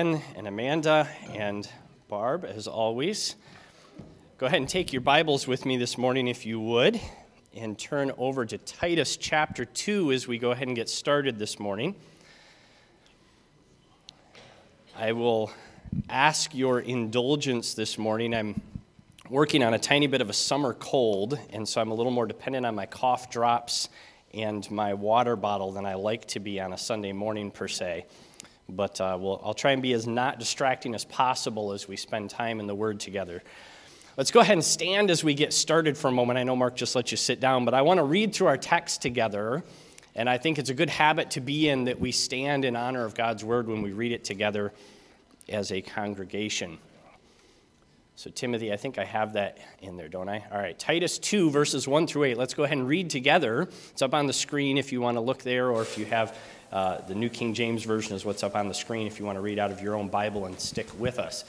and Amanda and Barb, as always. Go ahead and take your Bibles with me this morning, if you would, and turn over to Titus chapter 2 as we go ahead and get started this morning. I will ask your indulgence this morning. I'm working on a tiny bit of a summer cold, and so I'm a little more dependent on my cough drops and my water bottle than I like to be on a Sunday morning, per se. But uh, we'll, I'll try and be as not distracting as possible as we spend time in the Word together. Let's go ahead and stand as we get started for a moment. I know Mark just let you sit down, but I want to read through our text together. And I think it's a good habit to be in that we stand in honor of God's Word when we read it together as a congregation. So, Timothy, I think I have that in there, don't I? All right, Titus 2, verses 1 through 8. Let's go ahead and read together. It's up on the screen if you want to look there, or if you have uh, the New King James Version is what's up on the screen if you want to read out of your own Bible and stick with us.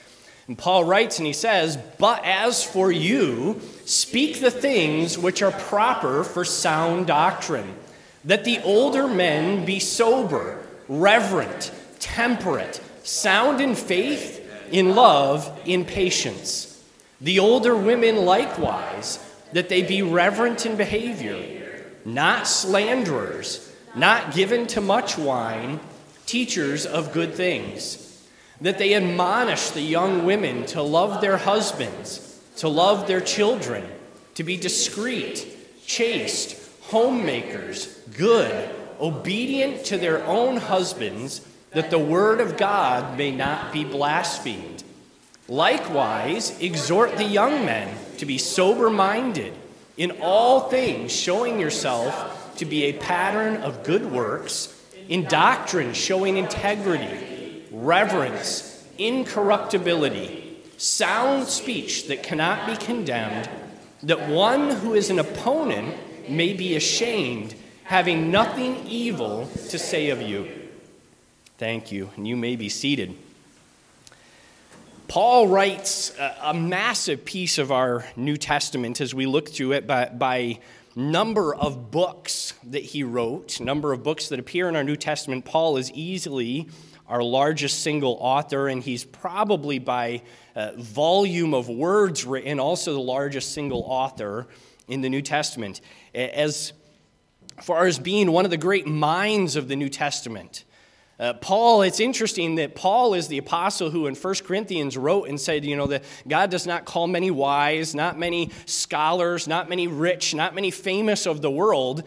And Paul writes and he says, But as for you, speak the things which are proper for sound doctrine, that the older men be sober, reverent, temperate, sound in faith, in love, in patience. The older women likewise, that they be reverent in behavior, not slanderers not given to much wine, teachers of good things, that they admonish the young women to love their husbands, to love their children, to be discreet, chaste, homemakers, good, obedient to their own husbands, that the word of God may not be blasphemed. Likewise, exhort the young men to be sober minded, in all things showing yourself to be a pattern of good works, in doctrine showing integrity, reverence, incorruptibility, sound speech that cannot be condemned, that one who is an opponent may be ashamed, having nothing evil to say of you. Thank you, and you may be seated. Paul writes a, massive piece of our New Testament as we look through it by, by number of books that he wrote, number of books that appear in our New Testament, Paul is easily our largest single author, and he's probably by uh, volume of words written also the largest single author in the New Testament. As far as being one of the great minds of the New Testament, uh, Paul, it's interesting that Paul is the apostle who in 1 Corinthians wrote and said, you know, that God does not call many wise, not many scholars, not many rich, not many famous of the world.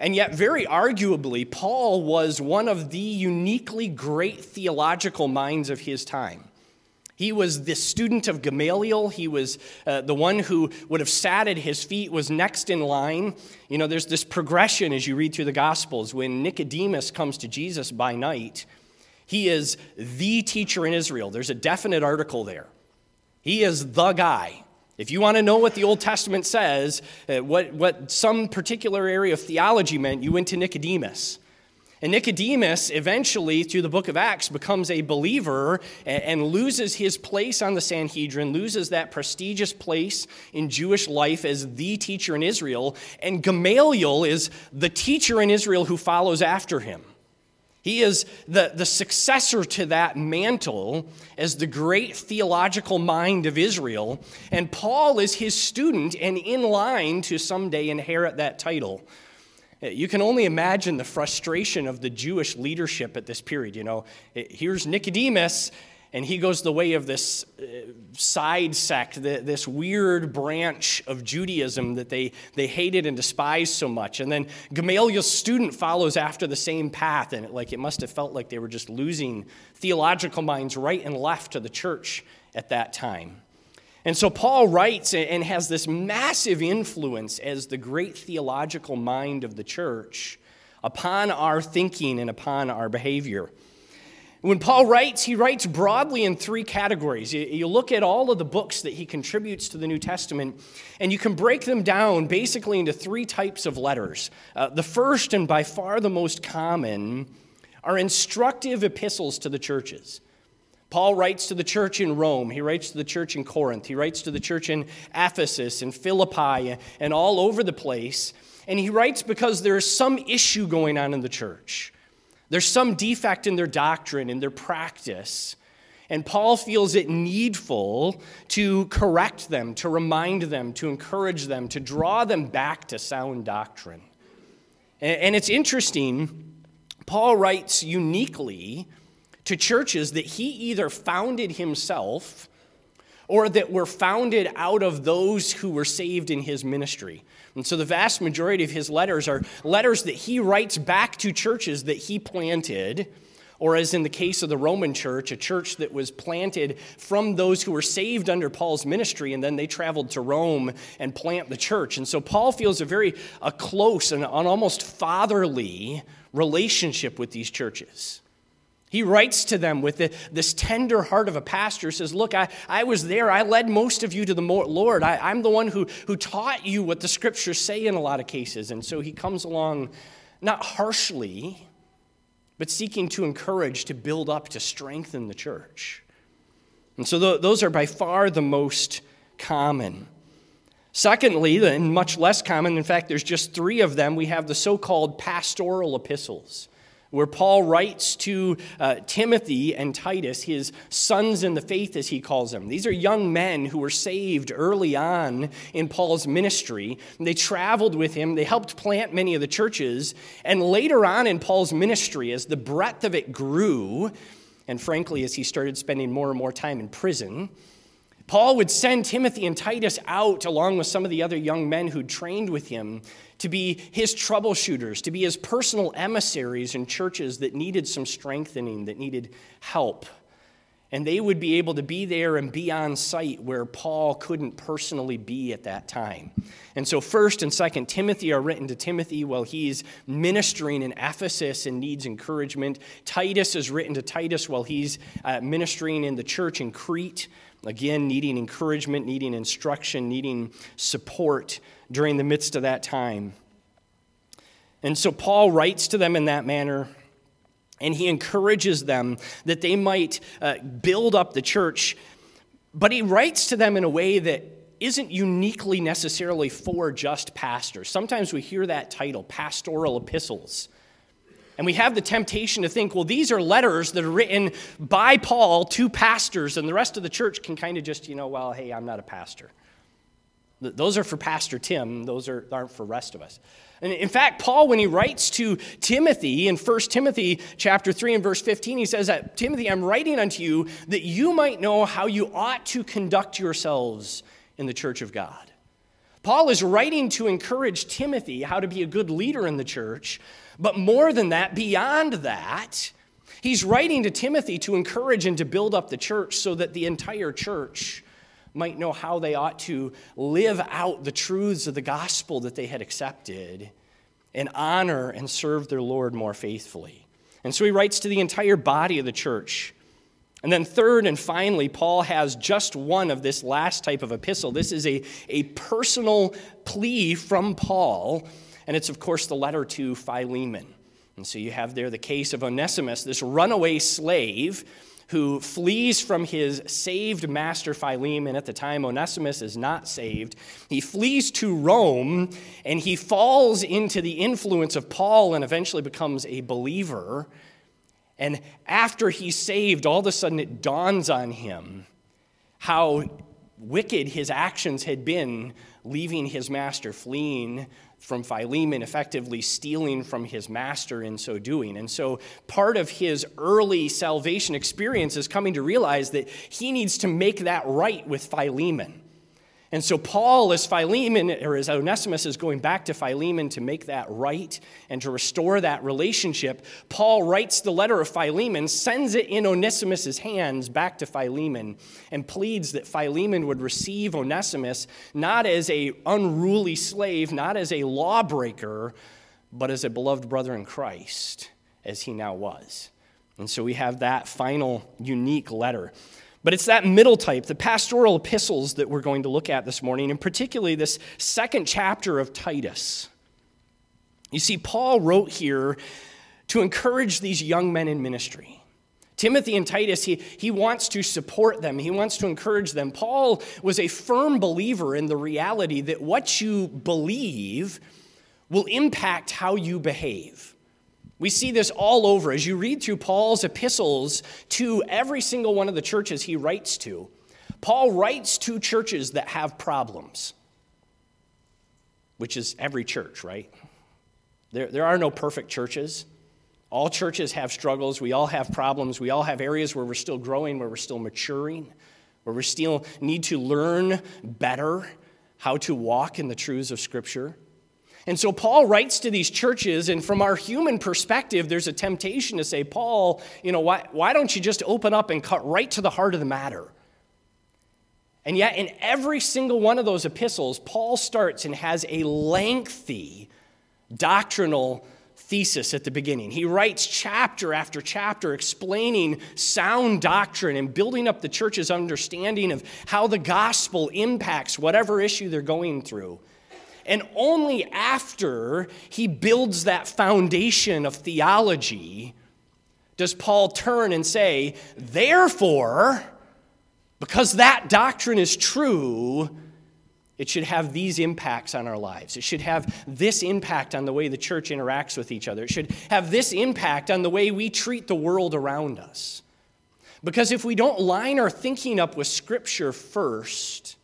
And yet, very arguably, Paul was one of the uniquely great theological minds of his time. He was the student of Gamaliel. He was uh, the one who would have sat at his feet, was next in line. You know, there's this progression as you read through the Gospels. When Nicodemus comes to Jesus by night, he is the teacher in Israel. There's a definite article there. He is the guy. If you want to know what the Old Testament says, uh, what, what some particular area of theology meant, you went to Nicodemus. And Nicodemus, eventually, through the book of Acts, becomes a believer and loses his place on the Sanhedrin, loses that prestigious place in Jewish life as the teacher in Israel. And Gamaliel is the teacher in Israel who follows after him. He is the, the successor to that mantle as the great theological mind of Israel. And Paul is his student and in line to someday inherit that title. You can only imagine the frustration of the Jewish leadership at this period. You know, here's Nicodemus, and he goes the way of this uh, side sect, this weird branch of Judaism that they, they hated and despised so much. And then Gamaliel's student follows after the same path, and it, like it must have felt like they were just losing theological minds right and left to the church at that time. And so Paul writes and has this massive influence as the great theological mind of the church upon our thinking and upon our behavior. When Paul writes, he writes broadly in three categories. You look at all of the books that he contributes to the New Testament, and you can break them down basically into three types of letters. Uh, the first, and by far the most common, are instructive epistles to the churches. Paul writes to the church in Rome. He writes to the church in Corinth. He writes to the church in Ephesus and Philippi and all over the place. And he writes because there is some issue going on in the church. There's some defect in their doctrine, in their practice, And Paul feels it needful to correct them, to remind them, to encourage them, to draw them back to sound doctrine. And it's interesting, Paul writes uniquely to churches that he either founded himself or that were founded out of those who were saved in his ministry. And so the vast majority of his letters are letters that he writes back to churches that he planted or as in the case of the Roman church, a church that was planted from those who were saved under Paul's ministry, and then they traveled to Rome and plant the church. And so Paul feels a very a close and an almost fatherly relationship with these churches. He writes to them with the, this tender heart of a pastor, says, Look, I, I was there. I led most of you to the Lord. I, I'm the one who, who taught you what the scriptures say in a lot of cases. And so he comes along not harshly, but seeking to encourage, to build up, to strengthen the church. And so th- those are by far the most common. Secondly, and much less common, in fact, there's just three of them, we have the so called pastoral epistles where Paul writes to uh, Timothy and Titus, his sons in the faith, as he calls them. These are young men who were saved early on in Paul's ministry. They traveled with him, they helped plant many of the churches, and later on in Paul's ministry, as the breadth of it grew, and frankly, as he started spending more and more time in prison, Paul would send Timothy and Titus out along with some of the other young men who'd trained with him to be his troubleshooters, to be his personal emissaries in churches that needed some strengthening, that needed help. And they would be able to be there and be on site where Paul couldn't personally be at that time. And so, 1st and 2nd Timothy are written to Timothy while he's ministering in Ephesus and needs encouragement. Titus is written to Titus while he's uh, ministering in the church in Crete. Again, needing encouragement, needing instruction, needing support during the midst of that time. And so Paul writes to them in that manner, and he encourages them that they might uh, build up the church. But he writes to them in a way that isn't uniquely necessarily for just pastors. Sometimes we hear that title, pastoral epistles. And we have the temptation to think, well, these are letters that are written by Paul to pastors, and the rest of the church can kind of just, you know, well, hey, I'm not a pastor. Those are for Pastor Tim, those are, aren't for rest of us. And in fact, Paul, when he writes to Timothy in 1 Timothy chapter 3 and verse 15, he says that, Timothy, I'm writing unto you that you might know how you ought to conduct yourselves in the church of God. Paul is writing to encourage Timothy how to be a good leader in the church, but more than that, beyond that, he's writing to Timothy to encourage and to build up the church so that the entire church might know how they ought to live out the truths of the gospel that they had accepted and honor and serve their Lord more faithfully. And so he writes to the entire body of the church. And then, third and finally, Paul has just one of this last type of epistle. This is a, a personal plea from Paul and it's, of course, the letter to Philemon. And so you have there the case of Onesimus, this runaway slave who flees from his saved master Philemon. At the time, Onesimus is not saved. He flees to Rome and he falls into the influence of Paul and eventually becomes a believer. And after he's saved, all of a sudden it dawns on him how wicked his actions had been, leaving his master, fleeing from Philemon, effectively stealing from his master in so doing. And so part of his early salvation experience is coming to realize that he needs to make that right with Philemon. And so, Paul, as Philemon, or as Onesimus is going back to Philemon to make that right and to restore that relationship, Paul writes the letter of Philemon, sends it in Onesimus's hands back to Philemon, and pleads that Philemon would receive Onesimus not as a unruly slave, not as a lawbreaker, but as a beloved brother in Christ, as he now was. And so we have that final unique letter. But it's that middle type, the pastoral epistles, that we're going to look at this morning, and particularly this second chapter of Titus. You see, Paul wrote here to encourage these young men in ministry. Timothy and Titus, he, he wants to support them, he wants to encourage them. Paul was a firm believer in the reality that what you believe will impact how you behave. We see this all over as you read through Paul's epistles to every single one of the churches he writes to. Paul writes to churches that have problems, which is every church, right? There, there are no perfect churches. All churches have struggles. We all have problems. We all have areas where we're still growing, where we're still maturing, where we still need to learn better how to walk in the truths of Scripture. And so Paul writes to these churches, and from our human perspective, there's a temptation to say, Paul, you know, why, why don't you just open up and cut right to the heart of the matter? And yet, in every single one of those epistles, Paul starts and has a lengthy doctrinal thesis at the beginning. He writes chapter after chapter explaining sound doctrine and building up the church's understanding of how the gospel impacts whatever issue they're going through. And only after he builds that foundation of theology does Paul turn and say, Therefore, because that doctrine is true, it should have these impacts on our lives. It should have this impact on the way the church interacts with each other. It should have this impact on the way we treat the world around us. Because if we don't line our thinking up with Scripture first,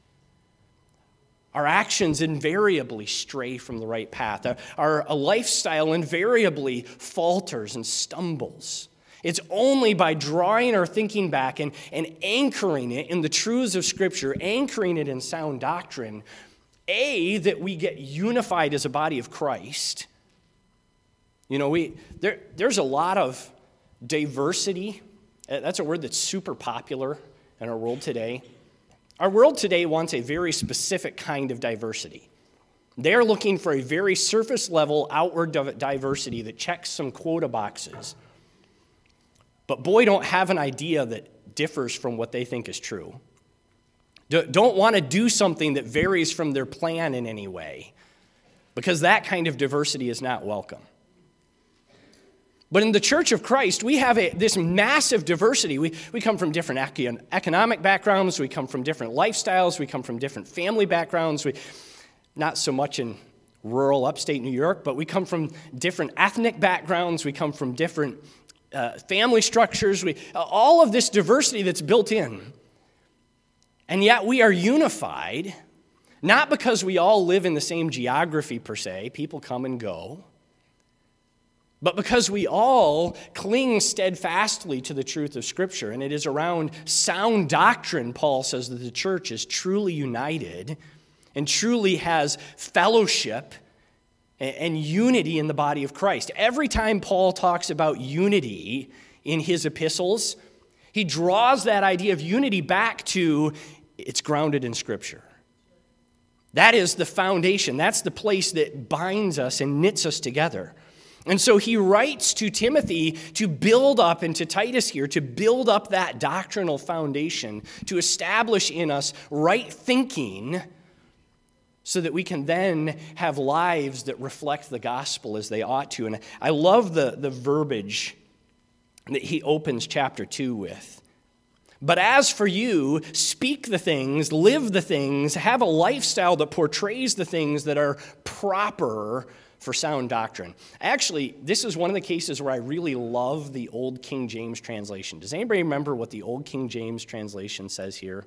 our actions invariably stray from the right path. Our, our lifestyle invariably falters and stumbles. It's only by drawing our thinking back and, and anchoring it in the truths of Scripture, anchoring it in sound doctrine, A, that we get unified as a body of Christ. You know, we, there, there's a lot of diversity. Eh, that's a word that's super popular in our world today. Our world today wants a very specific kind of diversity. They're looking for a very surface level outward diversity that checks some quota boxes. But boy, don't have an idea that differs from what they think is true. Don't want to do something that varies from their plan in any way, because that kind of diversity is not welcome. But in the Church of Christ, we have a, this massive diversity. We, we come from different economic backgrounds, we come from different lifestyles, we come from different family backgrounds. We, not so much in rural upstate New York, but we come from different ethnic backgrounds, we come from different uh, family structures, we, all of this diversity that's built in. And yet we are unified, not because we all live in the same geography per se, people come and go but because we all cling steadfastly to the truth of Scripture, and it is around sound doctrine, Paul says, that the church is truly united and truly has fellowship and unity in the body of Christ. Every time Paul talks about unity in his epistles, he draws that idea of unity back to it's grounded in Scripture. That is the foundation, that's the place that binds us and knits us together. And so he writes to Timothy to build up, and to Titus here, to build up that doctrinal foundation, to establish in us right thinking, so that we can then have lives that reflect the gospel as they ought to. And I love the, the verbiage that he opens chapter 2 with. But as for you, speak the things, live the things, have a lifestyle that portrays the things that are proper for sound doctrine. Actually, this is one of the cases where I really love the Old King James translation. Does anybody remember what the Old King James translation says here? It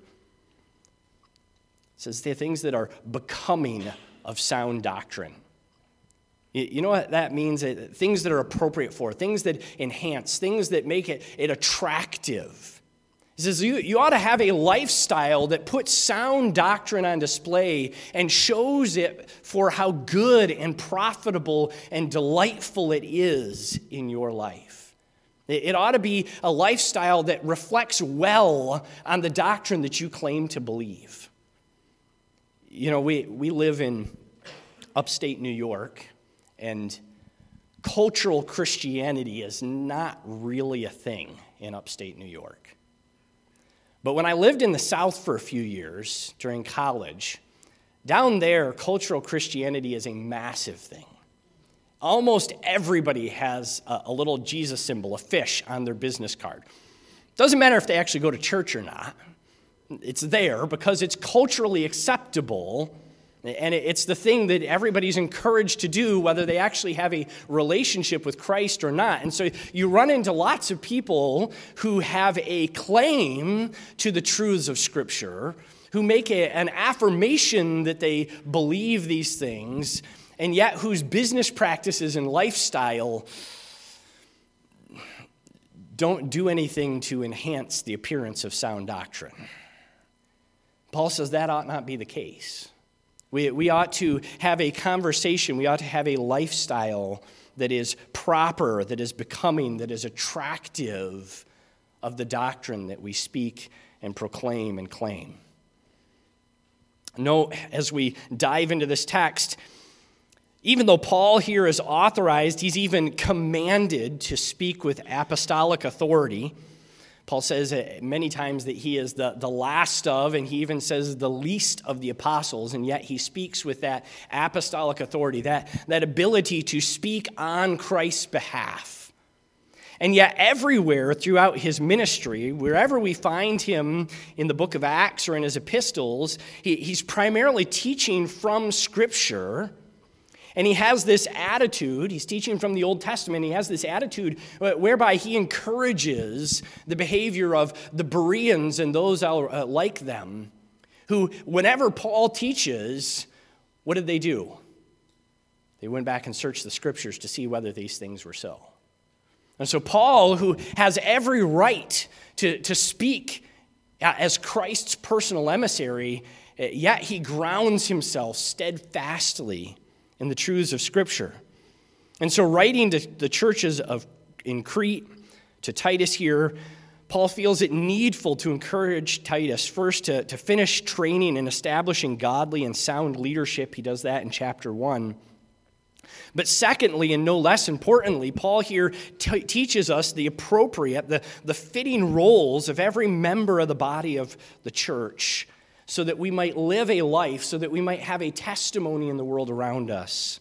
says the things that are becoming of sound doctrine. You know what that means? Things that are appropriate for, things that enhance, things that make it, it attractive. He says, you, you ought to have a lifestyle that puts sound doctrine on display and shows it for how good and profitable and delightful it is in your life. It, it ought to be a lifestyle that reflects well on the doctrine that you claim to believe. You know, we, we live in upstate New York, and cultural Christianity is not really a thing in upstate New York. But when I lived in the South for a few years during college, down there, cultural Christianity is a massive thing. Almost everybody has a, little Jesus symbol, a fish, on their business card. Doesn't matter if they actually go to church or not, it's there because it's culturally acceptable And it's the thing that everybody's encouraged to do, whether they actually have a relationship with Christ or not. And so you run into lots of people who have a claim to the truths of Scripture, who make a, an affirmation that they believe these things, and yet whose business practices and lifestyle don't do anything to enhance the appearance of sound doctrine. Paul says that ought not be the case. We, we ought to have a conversation, we ought to have a lifestyle that is proper, that is becoming, that is attractive of the doctrine that we speak and proclaim and claim. Note, as we dive into this text, even though Paul here is authorized, he's even commanded to speak with apostolic authority. Paul says many times that he is the, the last of, and he even says the least of the apostles, and yet he speaks with that apostolic authority, that, that ability to speak on Christ's behalf. And yet, everywhere throughout his ministry, wherever we find him in the book of Acts or in his epistles, he, he's primarily teaching from Scripture and he has this attitude, he's teaching from the Old Testament, he has this attitude whereby he encourages the behavior of the Bereans and those uh, like them, who, whenever Paul teaches, what did they do? They went back and searched the scriptures to see whether these things were so. And so, Paul, who has every right to, to speak as Christ's personal emissary, yet he grounds himself steadfastly in the truths of Scripture. And so, writing to the churches of, in Crete, to Titus here, Paul feels it needful to encourage Titus first to, to finish training and establishing godly and sound leadership. He does that in chapter 1. But secondly, and no less importantly, Paul here t- teaches us the appropriate, the, the fitting roles of every member of the body of the church so that we might live a life, so that we might have a testimony in the world around us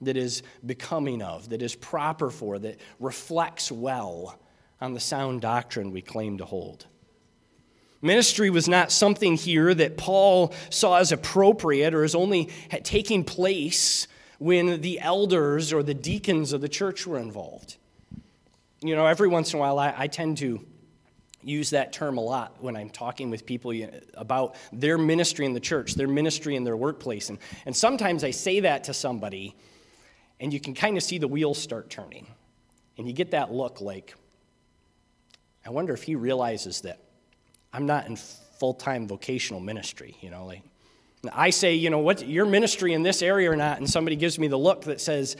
that is becoming of, that is proper for, that reflects well on the sound doctrine we claim to hold. Ministry was not something here that Paul saw as appropriate or as only taking place when the elders or the deacons of the church were involved. You know, every once in a while I, I tend to use that term a lot when I'm talking with people about their ministry in the church, their ministry in their workplace. And, and sometimes I say that to somebody, and you can kind of see the wheels start turning. And you get that look like, I wonder if he realizes that I'm not in full time vocational ministry, you know, like. I say, you know, what your ministry in this area or not, and somebody gives me the look that says,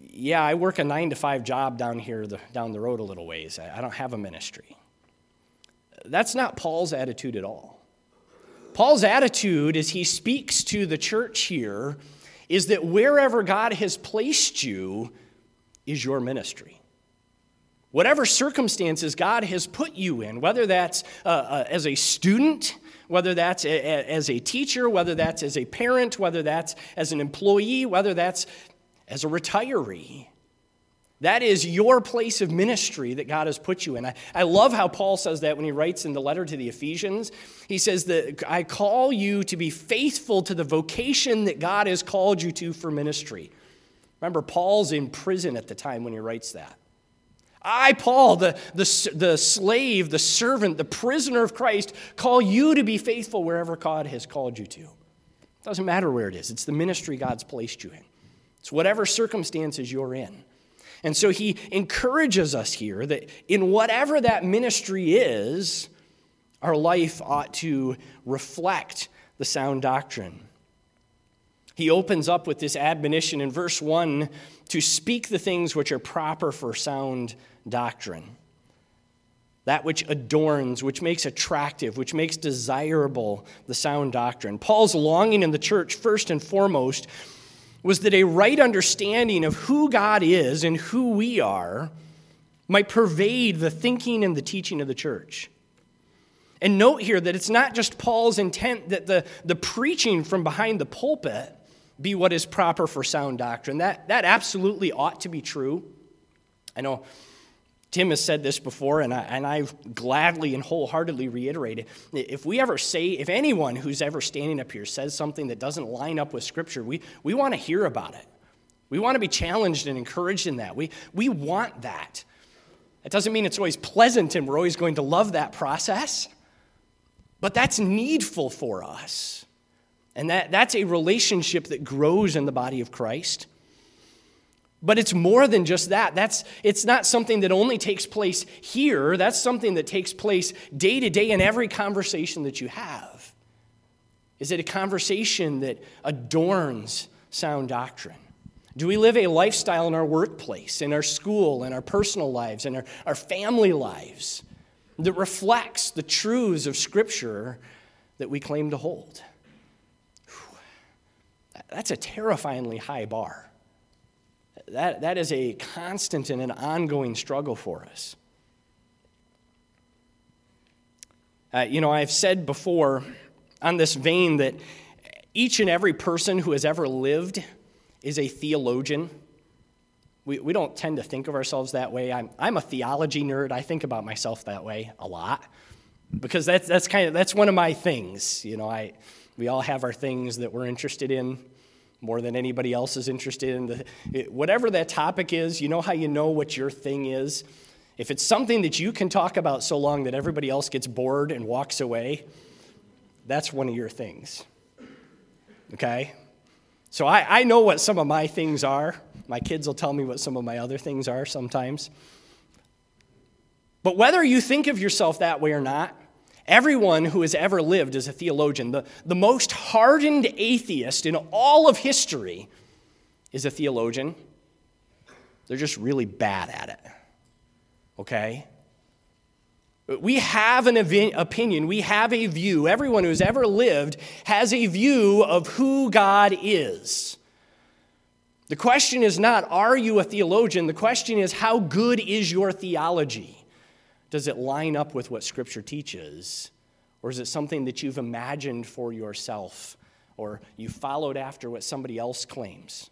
yeah, I work a nine to five job down here, the, down the road a little ways. I, I don't have a ministry. That's not Paul's attitude at all. Paul's attitude, as he speaks to the church here, is that wherever God has placed you is your ministry. Whatever circumstances God has put you in, whether that's uh, uh, as a student, whether that's a, a, as a teacher, whether that's as a parent, whether that's as an employee, whether that's as a retiree, that is your place of ministry that God has put you in. I, I love how Paul says that when he writes in the letter to the Ephesians. He says that I call you to be faithful to the vocation that God has called you to for ministry. Remember, Paul's in prison at the time when he writes that. I, Paul, the, the, the slave, the servant, the prisoner of Christ, call you to be faithful wherever God has called you to. Doesn't matter where it is, it's the ministry God's placed you in. It's whatever circumstances you're in. And so he encourages us here that in whatever that ministry is, our life ought to reflect the sound doctrine. He opens up with this admonition in verse 1 to speak the things which are proper for sound doctrine. That which adorns, which makes attractive, which makes desirable the sound doctrine. Paul's longing in the church, first and foremost, was that a right understanding of who God is and who we are might pervade the thinking and the teaching of the church. And note here that it's not just Paul's intent that the, the preaching from behind the pulpit be what is proper for sound doctrine. That, that absolutely ought to be true. I know Tim has said this before, and I, and I've gladly and wholeheartedly reiterated. If we ever say, if anyone who's ever standing up here says something that doesn't line up with Scripture, we, we want to hear about it. We want to be challenged and encouraged in that. We, we want that. That doesn't mean it's always pleasant and we're always going to love that process, but that's needful for us. And that, that's a relationship that grows in the body of Christ. But it's more than just that. That's, it's not something that only takes place here. That's something that takes place day to day in every conversation that you have. Is it a conversation that adorns sound doctrine? Do we live a lifestyle in our workplace, in our school, in our personal lives, in our, our family lives that reflects the truths of Scripture that we claim to hold? That's a terrifyingly high bar that, that is a constant and an ongoing struggle for us. Uh, you know, I've said before on this vein that each and every person who has ever lived is a theologian. We, we don't tend to think of ourselves that way. I'm, I'm a theology nerd. I think about myself that way a lot because that's, that's kind of that's one of my things. You know, I, we all have our things that we're interested in more than anybody else is interested in. The, whatever that topic is, you know how you know what your thing is? If it's something that you can talk about so long that everybody else gets bored and walks away, that's one of your things. Okay? So I, I know what some of my things are. My kids will tell me what some of my other things are sometimes. But whether you think of yourself that way or not, Everyone who has ever lived is a theologian. The, the most hardened atheist in all of history is a theologian. They're just really bad at it. Okay? We have an opinion, we have a view. Everyone who's ever lived has a view of who God is. The question is not, are you a theologian? The question is, how good is your theology? Does it line up with what Scripture teaches? Or is it something that you've imagined for yourself? Or you followed after what somebody else claims?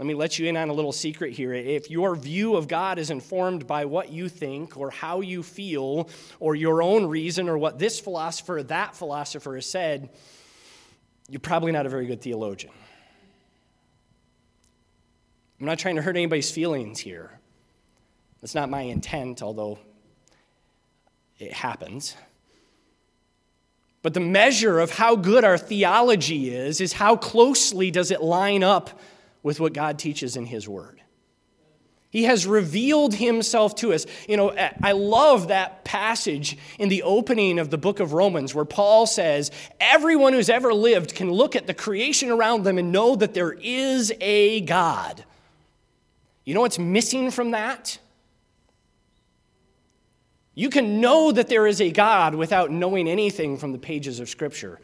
Let me let you in on a little secret here. If your view of God is informed by what you think or how you feel or your own reason or what this philosopher or that philosopher has said, you're probably not a very good theologian. I'm not trying to hurt anybody's feelings here. That's not my intent, although it happens. But the measure of how good our theology is, is how closely does it line up with what God teaches in His Word. He has revealed himself to us. You know, I love that passage in the opening of the book of Romans where Paul says, Everyone who's ever lived can look at the creation around them and know that there is a God. You know what's missing from that? You can know that there is a God without knowing anything from the pages of Scripture.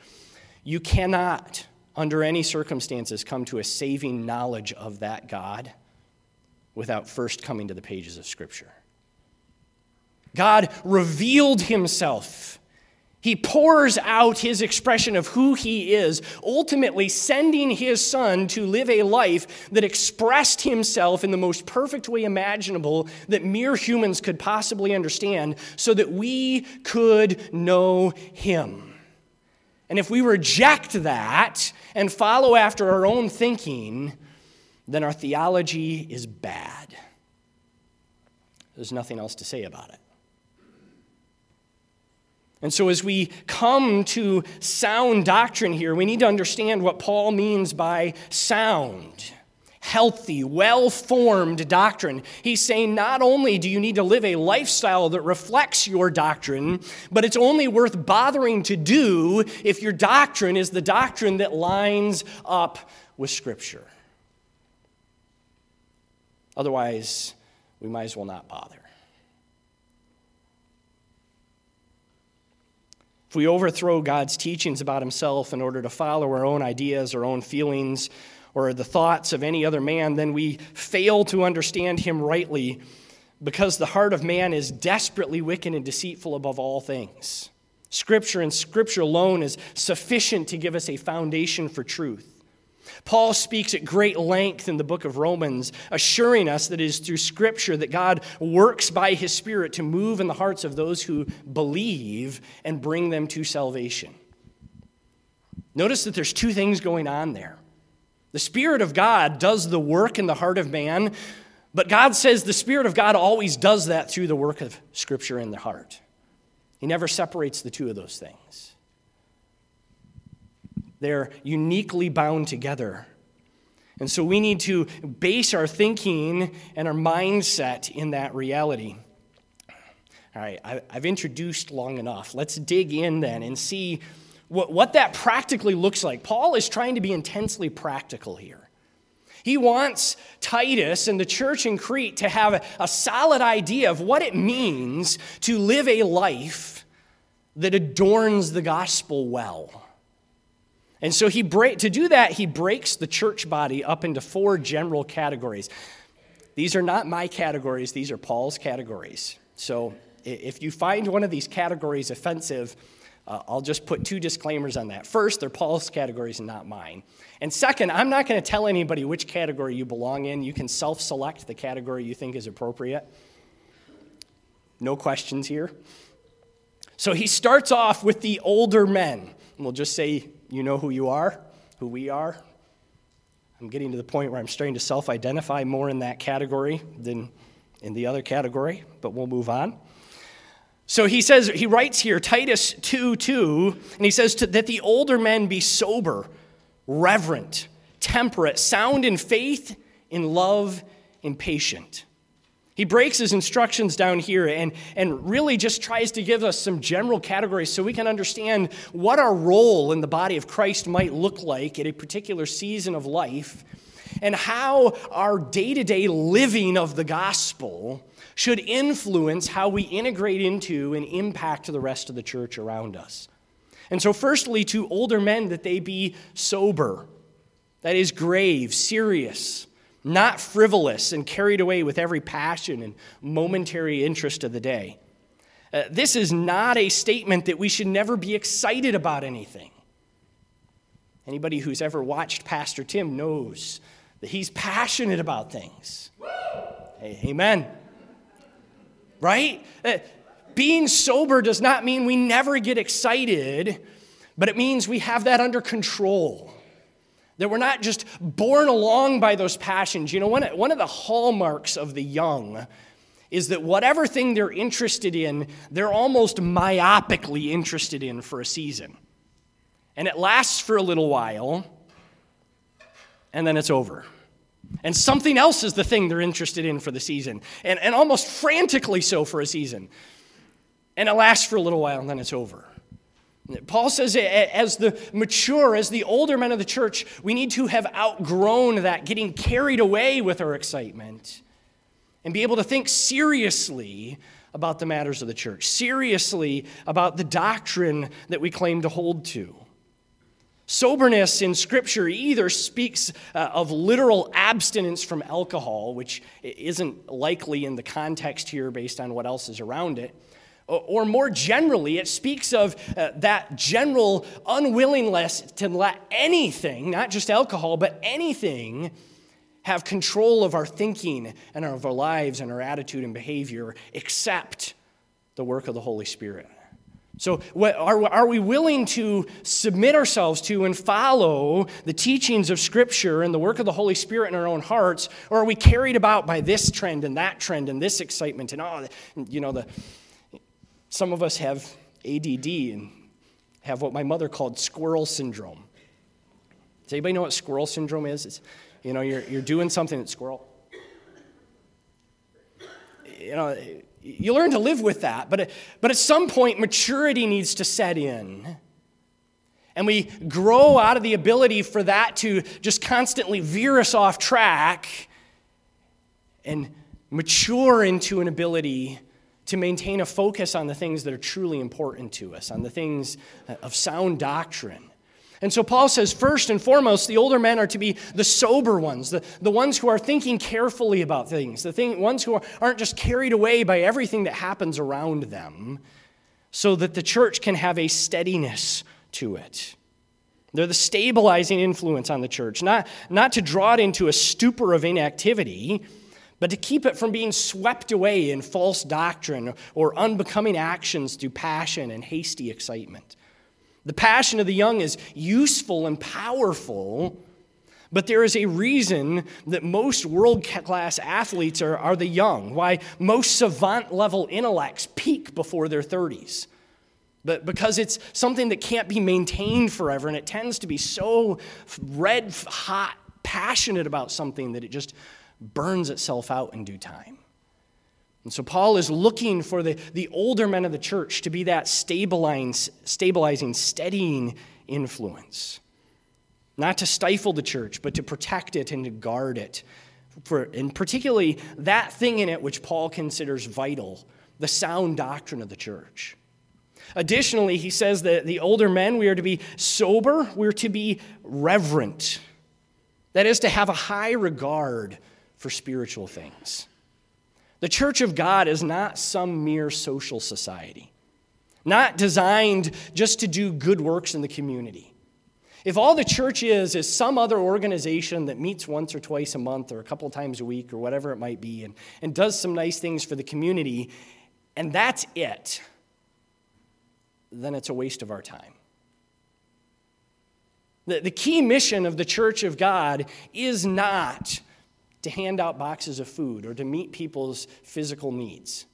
You cannot, under any circumstances, come to a saving knowledge of that God without first coming to the pages of Scripture. God revealed himself he pours out his expression of who he is, ultimately sending his son to live a life that expressed himself in the most perfect way imaginable that mere humans could possibly understand, so that we could know him. And if we reject that and follow after our own thinking, then our theology is bad. There's nothing else to say about it. And so, as we come to sound doctrine here, we need to understand what Paul means by sound, healthy, well formed doctrine. He's saying not only do you need to live a lifestyle that reflects your doctrine, but it's only worth bothering to do if your doctrine is the doctrine that lines up with Scripture. Otherwise, we might as well not bother. If we overthrow God's teachings about himself in order to follow our own ideas, our own feelings, or the thoughts of any other man, then we fail to understand him rightly because the heart of man is desperately wicked and deceitful above all things. Scripture and Scripture alone is sufficient to give us a foundation for truth. Paul speaks at great length in the book of Romans, assuring us that it is through Scripture that God works by His Spirit to move in the hearts of those who believe and bring them to salvation. Notice that there's two things going on there. The Spirit of God does the work in the heart of man, but God says the Spirit of God always does that through the work of Scripture in the heart. He never separates the two of those things. They're uniquely bound together. And so we need to base our thinking and our mindset in that reality. All right, I've introduced long enough. Let's dig in then and see what, what that practically looks like. Paul is trying to be intensely practical here. He wants Titus and the church in Crete to have a, a solid idea of what it means to live a life that adorns the gospel well. And so he break, to do that, he breaks the church body up into four general categories. These are not my categories, these are Paul's categories. So if you find one of these categories offensive, uh, I'll just put two disclaimers on that. First, they're Paul's categories and not mine. And second, I'm not going to tell anybody which category you belong in. You can self select the category you think is appropriate. No questions here. So he starts off with the older men. We'll just say, you know who you are, who we are. I'm getting to the point where I'm starting to self identify more in that category than in the other category, but we'll move on. So he says, he writes here, Titus 2 2, and he says to, that the older men be sober, reverent, temperate, sound in faith, in love, and patient. He breaks his instructions down here and, and really just tries to give us some general categories so we can understand what our role in the body of Christ might look like at a particular season of life and how our day to day living of the gospel should influence how we integrate into and impact the rest of the church around us. And so, firstly, to older men, that they be sober, that is, grave, serious not frivolous and carried away with every passion and momentary interest of the day. Uh, this is not a statement that we should never be excited about anything. Anybody who's ever watched Pastor Tim knows that he's passionate about things. Hey, amen. Right? Uh, being sober does not mean we never get excited, but it means we have that under control. That we're not just borne along by those passions. You know, one, one of the hallmarks of the young is that whatever thing they're interested in, they're almost myopically interested in for a season. And it lasts for a little while, and then it's over. And something else is the thing they're interested in for the season, and, and almost frantically so for a season. And it lasts for a little while, and then it's over. Paul says, as the mature, as the older men of the church, we need to have outgrown that, getting carried away with our excitement, and be able to think seriously about the matters of the church, seriously about the doctrine that we claim to hold to. Soberness in Scripture either speaks uh, of literal abstinence from alcohol, which isn't likely in the context here based on what else is around it or more generally, it speaks of uh, that general unwillingness to let anything, not just alcohol, but anything, have control of our thinking and of our lives and our attitude and behavior except the work of the Holy Spirit. So, are we willing to submit ourselves to and follow the teachings of Scripture and the work of the Holy Spirit in our own hearts, or are we carried about by this trend and that trend and this excitement and all, oh, you know, the some of us have ADD and have what my mother called squirrel syndrome. Does anybody know what squirrel syndrome is? It's, you know, you're, you're doing something at squirrel. You know, you learn to live with that, but, but at some point, maturity needs to set in. And we grow out of the ability for that to just constantly veer us off track and mature into an ability to maintain a focus on the things that are truly important to us, on the things uh, of sound doctrine. And so Paul says, first and foremost, the older men are to be the sober ones, the, the ones who are thinking carefully about things, the thing, ones who aren't just carried away by everything that happens around them, so that the church can have a steadiness to it. They're the stabilizing influence on the church, not, not to draw it into a stupor of inactivity, but to keep it from being swept away in false doctrine or unbecoming actions through passion and hasty excitement. The passion of the young is useful and powerful, but there is a reason that most world class athletes are, are the young, why most savant level intellects peak before their 30s. But because it's something that can't be maintained forever, and it tends to be so red hot, passionate about something that it just burns itself out in due time. And so Paul is looking for the, the older men of the church to be that stabilizing, stabilizing, steadying influence. Not to stifle the church, but to protect it and to guard it. For, and particularly that thing in it which Paul considers vital the sound doctrine of the church. Additionally, he says that the older men, we are to be sober, we're to be reverent. That is, to have a high regard for spiritual things. The church of God is not some mere social society, not designed just to do good works in the community. If all the church is is some other organization that meets once or twice a month or a couple times a week or whatever it might be and, and does some nice things for the community, and that's it, then it's a waste of our time. The, the key mission of the church of God is not to hand out boxes of food or to meet people's physical needs.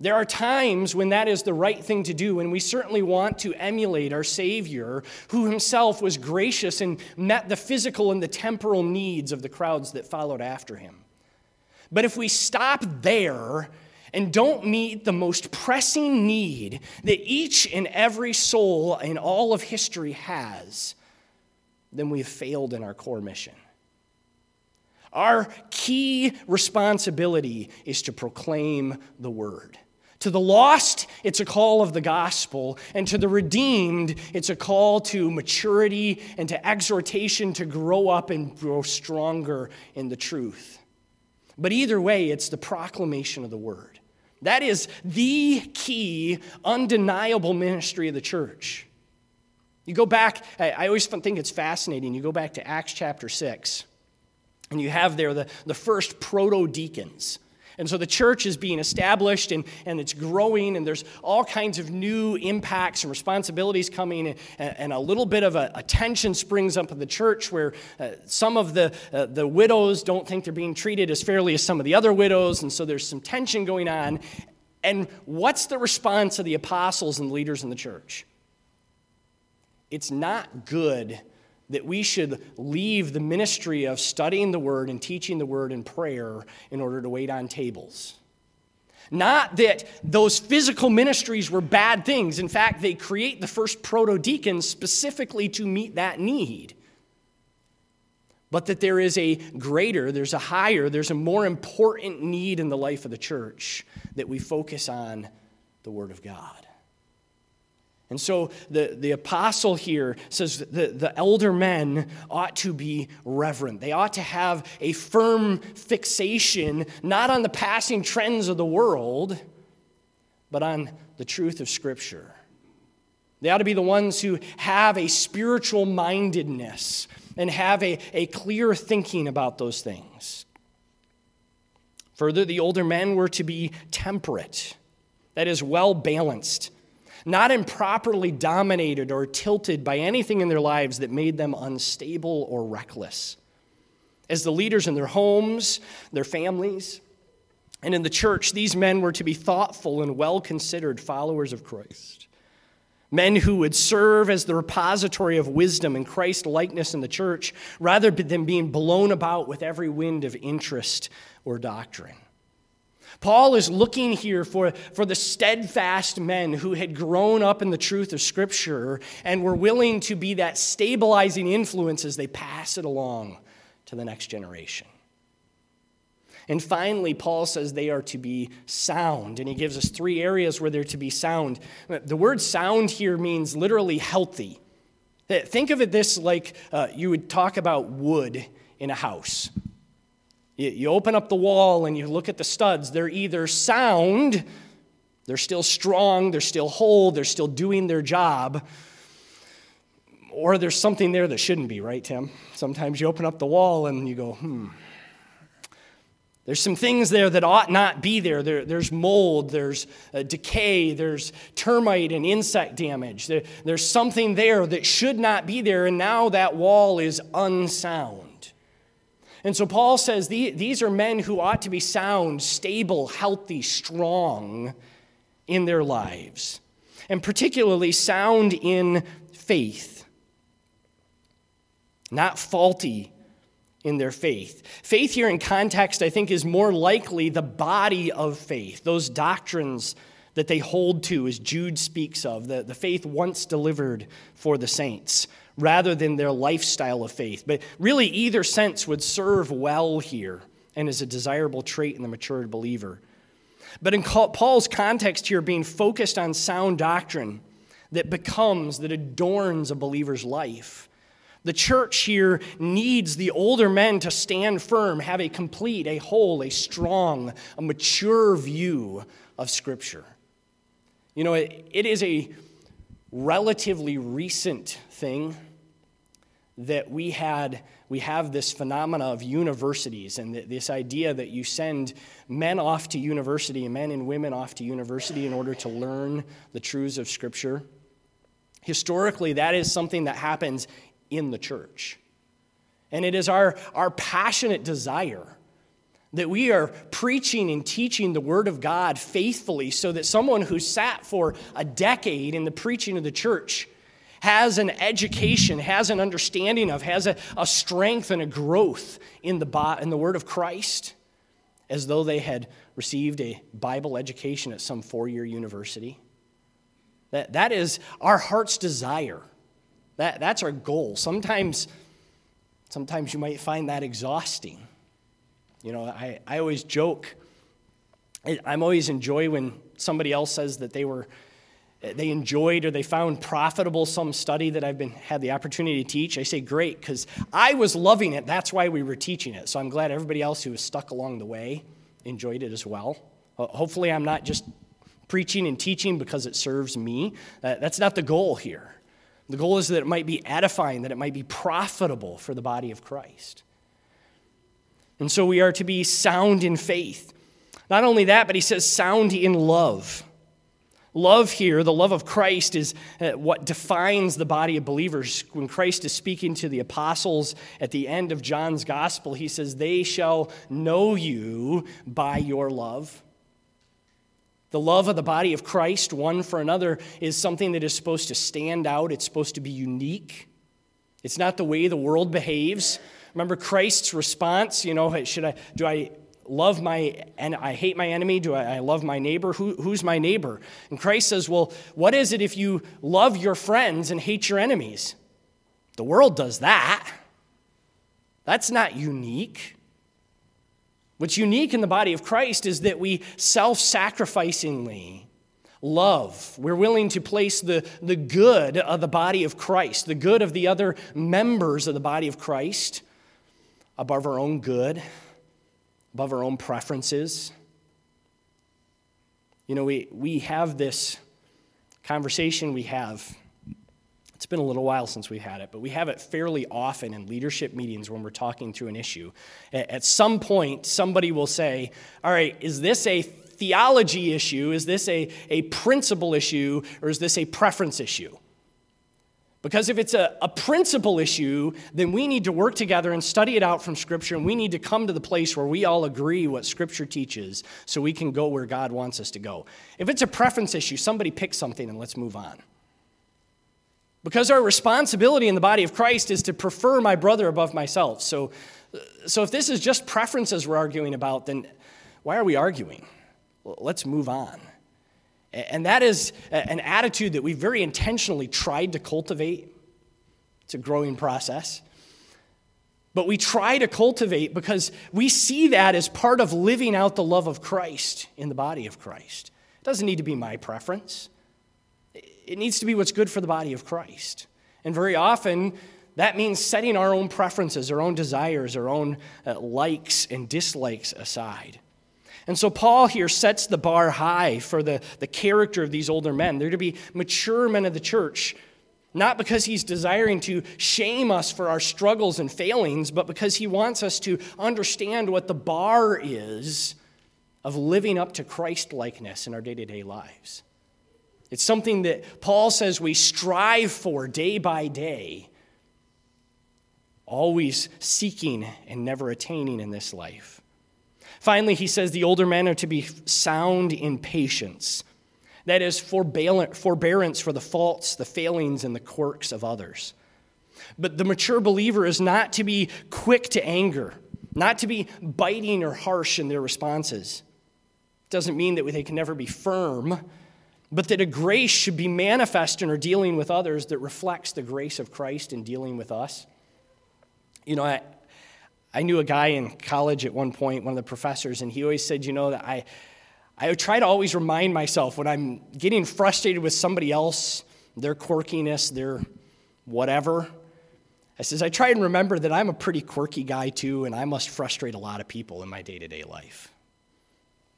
There are times when that is the right thing to do, and we certainly want to emulate our Savior, who himself was gracious and met the physical and the temporal needs of the crowds that followed after him. But if we stop there and don't meet the most pressing need that each and every soul in all of history has, then we have failed in our core mission. Our key responsibility is to proclaim the word. To the lost, it's a call of the gospel, and to the redeemed, it's a call to maturity and to exhortation to grow up and grow stronger in the truth. But either way, it's the proclamation of the word. That is the key, undeniable ministry of the church. You go back, I always think it's fascinating. You go back to Acts chapter 6. And you have there the, the first proto deacons. And so the church is being established and, and it's growing, and there's all kinds of new impacts and responsibilities coming, and, and a little bit of a, a, tension springs up in the church where uh, some of the, uh, the widows don't think they're being treated as fairly as some of the other widows, and so there's some tension going on. And what's the response of the apostles and leaders in the church? It's not good that we should leave the ministry of studying the Word and teaching the Word and prayer in order to wait on tables. Not that those physical ministries were bad things. In fact, they create the first proto deacons specifically to meet that need. But that there is a greater, there's a higher, there's a more important need in the life of the church that we focus on the Word of God. And so the, the apostle here says the, the elder men ought to be reverent. They ought to have a firm fixation, not on the passing trends of the world, but on the truth of Scripture. They ought to be the ones who have a spiritual mindedness and have a, a clear thinking about those things. Further, the older men were to be temperate, that is, well balanced not improperly dominated or tilted by anything in their lives that made them unstable or reckless. As the leaders in their homes, their families, and in the church, these men were to be thoughtful and well considered followers of Christ. Men who would serve as the repository of wisdom and Christ likeness in the church rather than being blown about with every wind of interest or doctrine. Paul is looking here for, for the steadfast men who had grown up in the truth of Scripture and were willing to be that stabilizing influence as they pass it along to the next generation. And finally, Paul says they are to be sound, and he gives us three areas where they're to be sound. The word sound here means literally healthy. Think of it this like uh, you would talk about wood in a house. You, open up the wall and you look at the studs. They're either sound, they're still strong, they're still whole, they're still doing their job, or there's something there that shouldn't be, right, Tim? Sometimes you open up the wall and you go, hmm. There's some things there that ought not be there. there there's mold, there's uh, decay, there's termite and insect damage. There, there's something there that should not be there, and now that wall is unsound. And so Paul says these are men who ought to be sound, stable, healthy, strong in their lives, and particularly sound in faith, not faulty in their faith. Faith here in context, I think, is more likely the body of faith, those doctrines that they hold to, as Jude speaks of, the, the faith once delivered for the saints, rather than their lifestyle of faith. But really, either sense would serve well here and is a desirable trait in the matured believer. But in Paul's context here, being focused on sound doctrine that becomes, that adorns a believer's life. The church here needs the older men to stand firm, have a complete, a whole, a strong, a mature view of Scripture. You know, it, it is a relatively recent thing that we had we have this phenomena of universities and this idea that you send men off to university men and women off to university in order to learn the truths of scripture historically that is something that happens in the church. And it is our, our passionate desire that we are preaching and teaching the Word of God faithfully so that someone who sat for a decade in the preaching of the church has an education, has an understanding of, has a, a strength and a growth in the, in the Word of Christ as though they had received a Bible education at some four year university. That, that is our heart's desire that, that's our goal. Sometimes, sometimes you might find that exhausting. You know, I, I always joke, I'm always enjoy when somebody else says that they were they enjoyed or they found profitable some study that I've been had the opportunity to teach. I say great because I was loving it. That's why we were teaching it. So I'm glad everybody else who was stuck along the way enjoyed it as well. Hopefully, I'm not just preaching and teaching because it serves me. Uh, that's not the goal here. The goal is that it might be edifying, that it might be profitable for the body of Christ. And so we are to be sound in faith. Not only that, but he says sound in love. Love here, the love of Christ, is uh, what defines the body of believers. When Christ is speaking to the apostles at the end of John's gospel, he says, They shall know you by your love. The love of the body of Christ, one for another, is something that is supposed to stand out. It's supposed to be unique. It's not the way the world behaves. Remember Christ's response, you know, should I, do I love my, and I hate my enemy? Do I, I love my neighbor? Who, who's my neighbor? And Christ says, well, what is it if you love your friends and hate your enemies? The world does that. That's not unique. What's unique in the body of Christ is that we self sacrificingly love. We're willing to place the, the good of the body of Christ, the good of the other members of the body of Christ, above our own good, above our own preferences. You know, we, we have this conversation we have it's been a little while since we've had it, but we have it fairly often in leadership meetings when we're talking through an issue. At some point, somebody will say, All right, is this a theology issue? Is this a, a principle issue? Or is this a preference issue? Because if it's a, a principle issue, then we need to work together and study it out from Scripture, and we need to come to the place where we all agree what Scripture teaches so we can go where God wants us to go. If it's a preference issue, somebody pick something and let's move on. Because our responsibility in the body of Christ is to prefer my brother above myself. So, so if this is just preferences we're arguing about, then why are we arguing? let's move on. And that is an attitude that we very intentionally tried to cultivate. It's a growing process. But we try to cultivate because we see that as part of living out the love of Christ in the body of Christ. It doesn't need to be my preference. It needs to be what's good for the body of Christ. And very often, that means setting our own preferences, our own desires, our own uh, likes and dislikes aside. And so Paul here sets the bar high for the, the character of these older men. They're to be mature men of the church, Not because he's desiring to shame us for our struggles and failings, but because he wants us to understand what the bar is of living up to Christ likeness in our day to day lives. It's something that Paul says we strive for day by day, always seeking and never attaining in this life. Finally, he says the older men are to be sound in patience. That is, forbearance for the faults, the failings, and the quirks of others. But the mature believer is not to be quick to anger, not to be biting or harsh in their responses. Doesn't mean that they can never be firm, but that a grace should be manifest in our dealing with others that reflects the grace of Christ in dealing with us. You know, I knew a guy in college at one point, one of the professors, and he always said, you know, that I, I try to always remind myself when I'm getting frustrated with somebody else, their quirkiness, their whatever. I says, I try and remember that I'm a pretty quirky guy too, and I must frustrate a lot of people in my day to day life.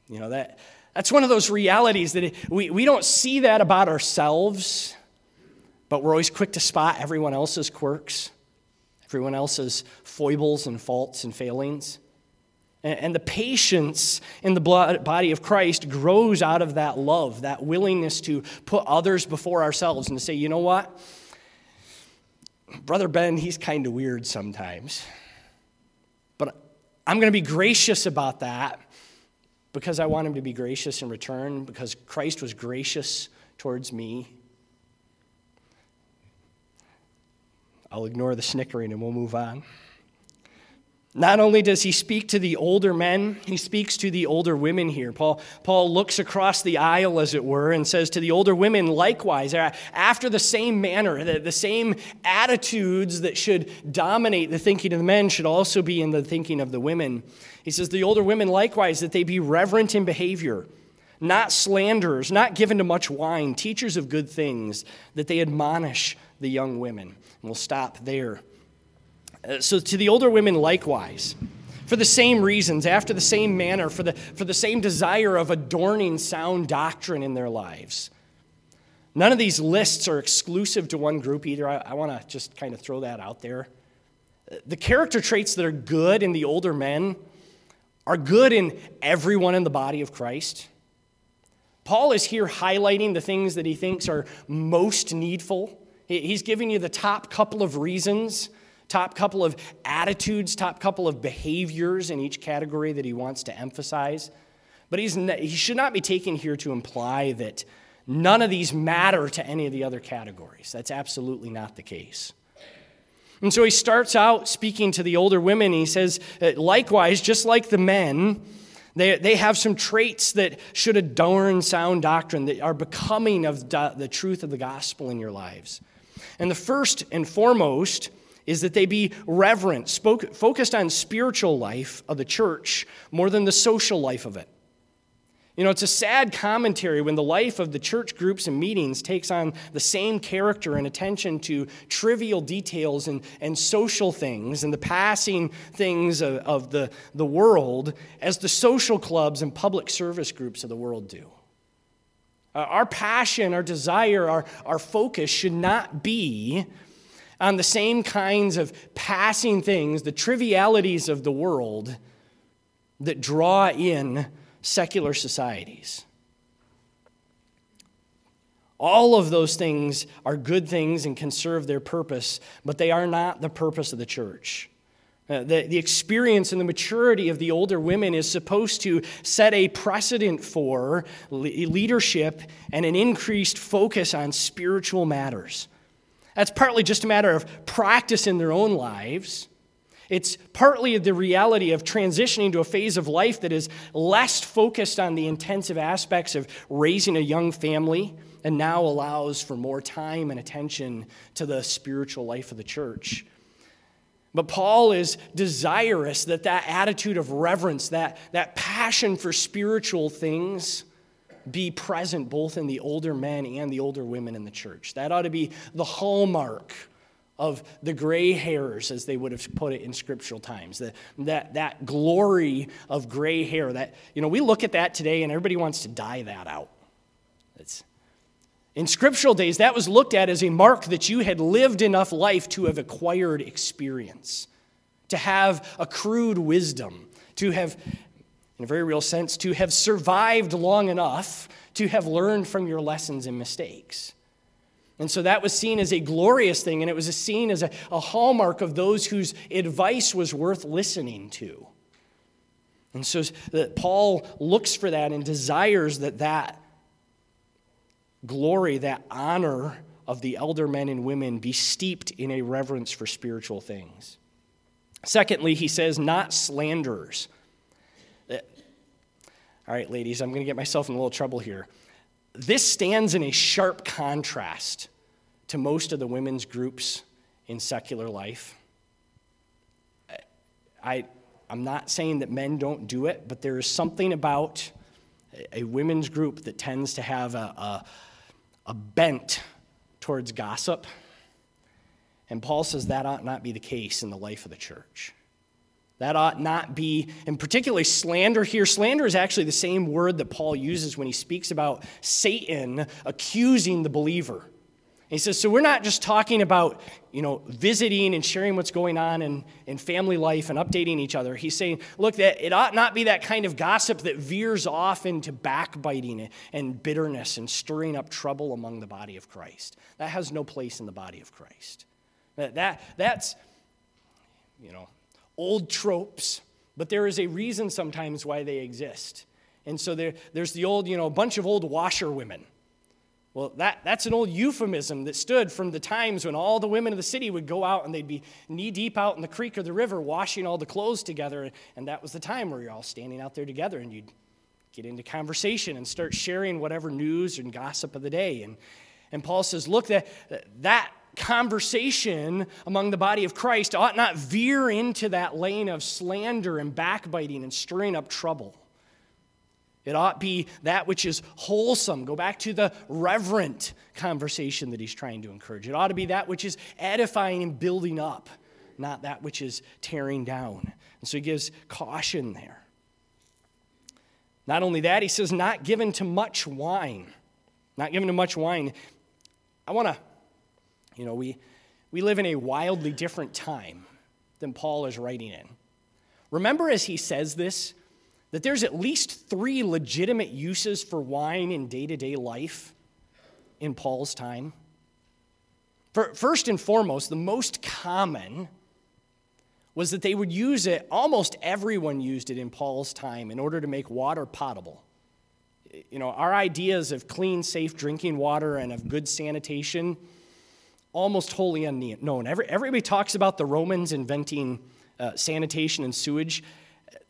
You know, that, that's one of those realities that we, we don't see that about ourselves, but we're always quick to spot everyone else's quirks, everyone else's foibles and faults and failings. And, the patience in the body of Christ grows out of that love, that willingness to put others before ourselves and to say, you know what? Brother Ben, he's kind of weird sometimes. But I'm going to be gracious about that because I want him to be gracious in return, because Christ was gracious towards me. I'll ignore the snickering and we'll move on. Not only does he speak to the older men, he speaks to the older women here. Paul, Paul looks across the aisle, as it were, and says to the older women, likewise, after the same manner, the, the same attitudes that should dominate the thinking of the men should also be in the thinking of the women. He says, The older women likewise, that they be reverent in behavior, not slanderers, not given to much wine, teachers of good things, that they admonish the young women. And we'll stop there. Uh, so to the older women, likewise, for the same reasons, after the same manner, for the, for the same desire of adorning sound doctrine in their lives. None of these lists are exclusive to one group either. I, I want to just kind of throw that out there. The character traits that are good in the older men are good in everyone in the body of Christ. Paul is here highlighting the things that he thinks are most needful. He's giving you the top couple of reasons top couple of attitudes, top couple of behaviors in each category that he wants to emphasize. But he's, he should not be taken here to imply that none of these matter to any of the other categories. That's absolutely not the case. And so he starts out speaking to the older women. He says, uh, likewise, just like the men, they, they have some traits that should adorn sound doctrine, that are becoming of the truth of the gospel in your lives. And the first and foremost is that they be reverent, spoke, focused on spiritual life of the church more than the social life of it. You know, it's a sad commentary when the life of the church groups and meetings takes on the same character and attention to trivial details and, and social things and the passing things of, of the, the world as the social clubs and public service groups of the world do. Uh, our passion, our desire, our, our focus should not be on the same kinds of passing things, the trivialities of the world that draw in secular societies. All of those things are good things and can serve their purpose, but they are not the purpose of the church. Uh, the, the experience and the maturity of the older women is supposed to set a precedent for leadership and an increased focus on spiritual matters. That's partly just a matter of practice in their own lives. It's partly the reality of transitioning to a phase of life that is less focused on the intensive aspects of raising a young family and now allows for more time and attention to the spiritual life of the church. But Paul is desirous that that attitude of reverence, that, that passion for spiritual things, be present both in the older men and the older women in the church. That ought to be the hallmark of the gray hairs, as they would have put it in scriptural times. The, that, that glory of gray hair. That, you know, we look at that today and everybody wants to dye that out. In scriptural days, that was looked at as a mark that you had lived enough life to have acquired experience, to have accrued wisdom, to have, in a very real sense, to have survived long enough to have learned from your lessons and mistakes. And so that was seen as a glorious thing, and it was seen as a, a hallmark of those whose advice was worth listening to. And so Paul looks for that and desires that that glory, that honor of the elder men and women be steeped in a reverence for spiritual things. Secondly, he says, not slanderers. Uh, all right, ladies, I'm going to get myself in a little trouble here. This stands in a sharp contrast to most of the women's groups in secular life. I, I'm not saying that men don't do it, but there is something about a women's group that tends to have a, a, a bent towards gossip. And Paul says that ought not be the case in the life of the church. That ought not be, and particularly slander here. Slander is actually the same word that Paul uses when he speaks about Satan accusing the believer. He says, so we're not just talking about, you know, visiting and sharing what's going on in, in family life and updating each other. He's saying, look, that it ought not be that kind of gossip that veers off into backbiting and bitterness and stirring up trouble among the body of Christ. That has no place in the body of Christ. That, that that's, you know, old tropes, but there is a reason sometimes why they exist. And so there, there's the old, you know, bunch of old washerwomen. Well, that, that's an old euphemism that stood from the times when all the women of the city would go out and they'd be knee deep out in the creek or the river washing all the clothes together. And that was the time where you're all standing out there together and you'd get into conversation and start sharing whatever news and gossip of the day. And, and Paul says, look, that, that conversation among the body of Christ ought not veer into that lane of slander and backbiting and stirring up trouble. It ought be that which is wholesome. Go back to the reverent conversation that he's trying to encourage. It ought to be that which is edifying and building up, not that which is tearing down. And so he gives caution there. Not only that, he says, not given to much wine. Not given to much wine. I want to you know, we, we live in a wildly different time than Paul is writing in. Remember, as he says this, that there's at least three legitimate uses for wine in day to day life in Paul's time. First and foremost, the most common was that they would use it, almost everyone used it in Paul's time in order to make water potable. You know, our ideas of clean, safe drinking water and of good sanitation almost wholly unknown. Every, everybody talks about the Romans inventing uh, sanitation and sewage.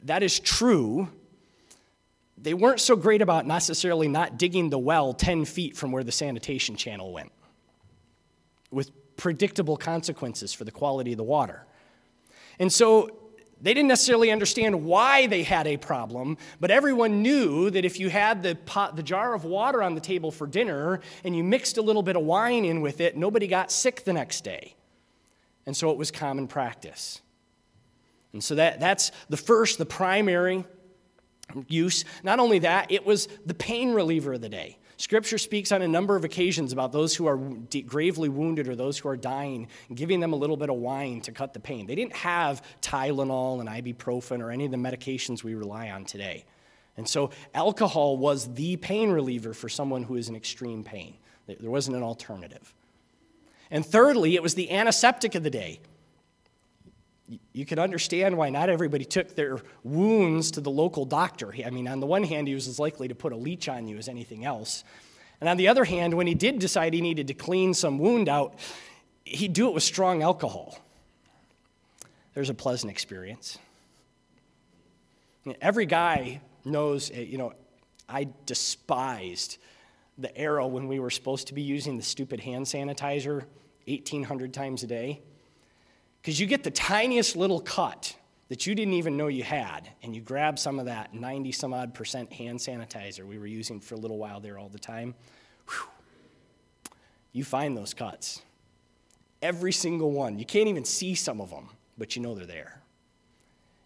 That is true. They weren't so great about necessarily not digging the well 10 feet from where the sanitation channel went, with predictable consequences for the quality of the water. And so they didn't necessarily understand why they had a problem, but everyone knew that if you had the, pot, the jar of water on the table for dinner and you mixed a little bit of wine in with it, nobody got sick the next day. And so it was common practice. And so that, that's the first, the primary use. Not only that, it was the pain reliever of the day. Scripture speaks on a number of occasions about those who are gravely wounded or those who are dying, giving them a little bit of wine to cut the pain. They didn't have Tylenol and ibuprofen or any of the medications we rely on today. And so alcohol was the pain reliever for someone who is in extreme pain. There wasn't an alternative. And thirdly, it was the antiseptic of the day. You can understand why not everybody took their wounds to the local doctor. I mean, on the one hand, he was as likely to put a leech on you as anything else. And on the other hand, when he did decide he needed to clean some wound out, he'd do it with strong alcohol. There's a pleasant experience. Every guy knows, eh, you know, I despised the era when we were supposed to be using the stupid hand sanitizer 1,800 times a day. Because you get the tiniest little cut that you didn't even know you had, and you grab some of that 90 some odd percent hand sanitizer we were using for a little while there all the time. Whew. You find those cuts. Every single one. You can't even see some of them, but you know they're there.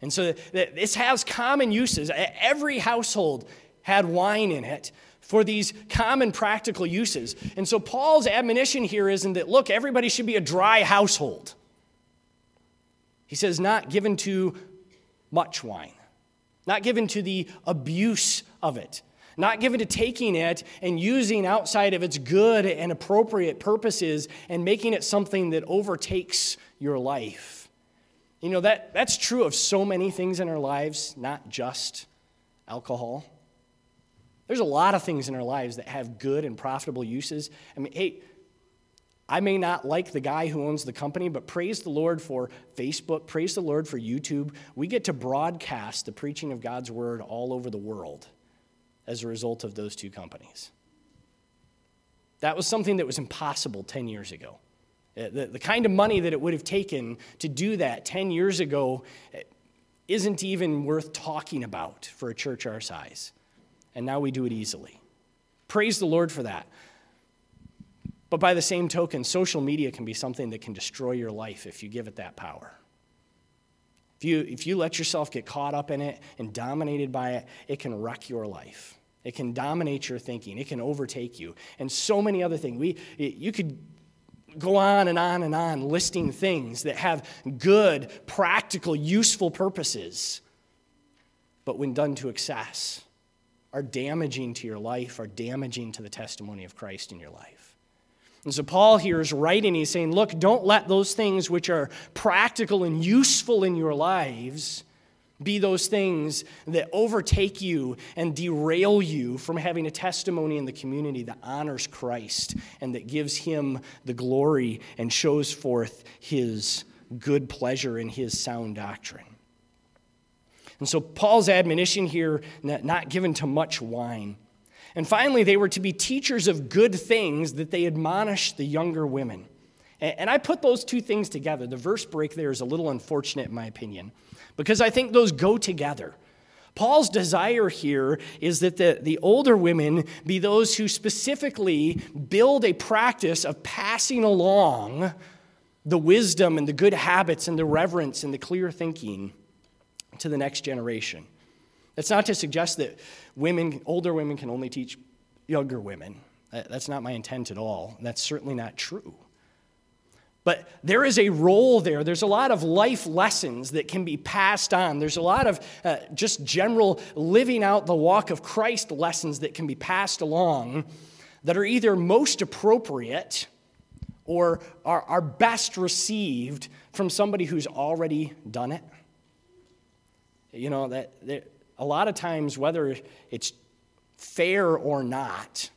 And so this has common uses. Every household had wine in it for these common practical uses. And so Paul's admonition here isn't that, look, everybody should be a dry household. He says, not given to much wine, not given to the abuse of it, not given to taking it and using outside of its good and appropriate purposes and making it something that overtakes your life. You know, that, that's true of so many things in our lives, not just alcohol. There's a lot of things in our lives that have good and profitable uses. I mean, hey, I may not like the guy who owns the company, but praise the Lord for Facebook, praise the Lord for YouTube. We get to broadcast the preaching of God's word all over the world as a result of those two companies. That was something that was impossible 10 years ago. Uh, the, the kind of money that it would have taken to do that 10 years ago uh, isn't even worth talking about for a church our size. And now we do it easily. Praise the Lord for that. But by the same token, social media can be something that can destroy your life if you give it that power. If you, if you let yourself get caught up in it and dominated by it, it can wreck your life. It can dominate your thinking. It can overtake you. And so many other things. We, you could go on and on and on listing things that have good, practical, useful purposes, but when done to excess, are damaging to your life, are damaging to the testimony of Christ in your life. And so Paul here is writing, he's saying, Look, don't let those things which are practical and useful in your lives be those things that overtake you and derail you from having a testimony in the community that honors Christ and that gives him the glory and shows forth his good pleasure and his sound doctrine. And so Paul's admonition here, not given to much wine. And finally, they were to be teachers of good things that they admonished the younger women. And I put those two things together. The verse break there is a little unfortunate, in my opinion, because I think those go together. Paul's desire here is that the, the older women be those who specifically build a practice of passing along the wisdom and the good habits and the reverence and the clear thinking to the next generation. That's not to suggest that women, older women, can only teach younger women. That's not my intent at all. That's certainly not true. But there is a role there. There's a lot of life lessons that can be passed on. There's a lot of uh, just general living out the walk of Christ lessons that can be passed along that are either most appropriate or are, are best received from somebody who's already done it. You know, that a lot of times, whether it's fair or not,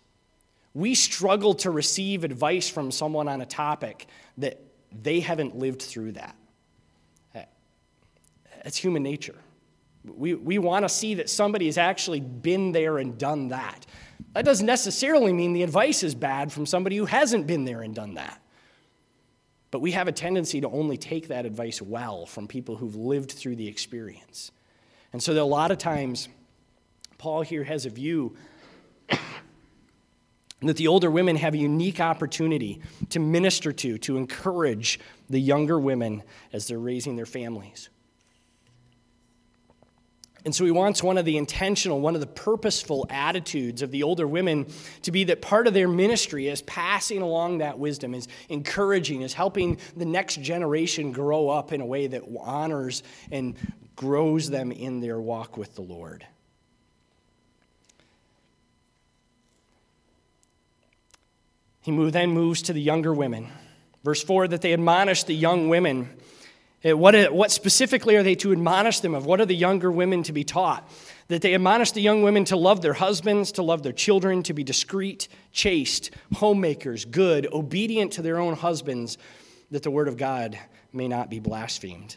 we struggle to receive advice from someone on a topic that they haven't lived through that. It's human nature. We, we want to see that somebody has actually been there and done that. That doesn't necessarily mean the advice is bad from somebody who hasn't been there and done that. But we have a tendency to only take that advice well from people who've lived through the experience. And so, a lot of times, Paul here has a view that the older women have a unique opportunity to minister to, to encourage the younger women as they're raising their families. And so he wants one of the intentional, one of the purposeful attitudes of the older women to be that part of their ministry is passing along that wisdom, is encouraging, is helping the next generation grow up in a way that honors and grows them in their walk with the Lord. He then moves to the younger women. Verse 4 that they admonish the young women. Eh, what, what specifically are they to admonish them of? What are the younger women to be taught? That they admonish the young women to love their husbands, to love their children, to be discreet, chaste, homemakers, good, obedient to their own husbands, that the word of God may not be blasphemed.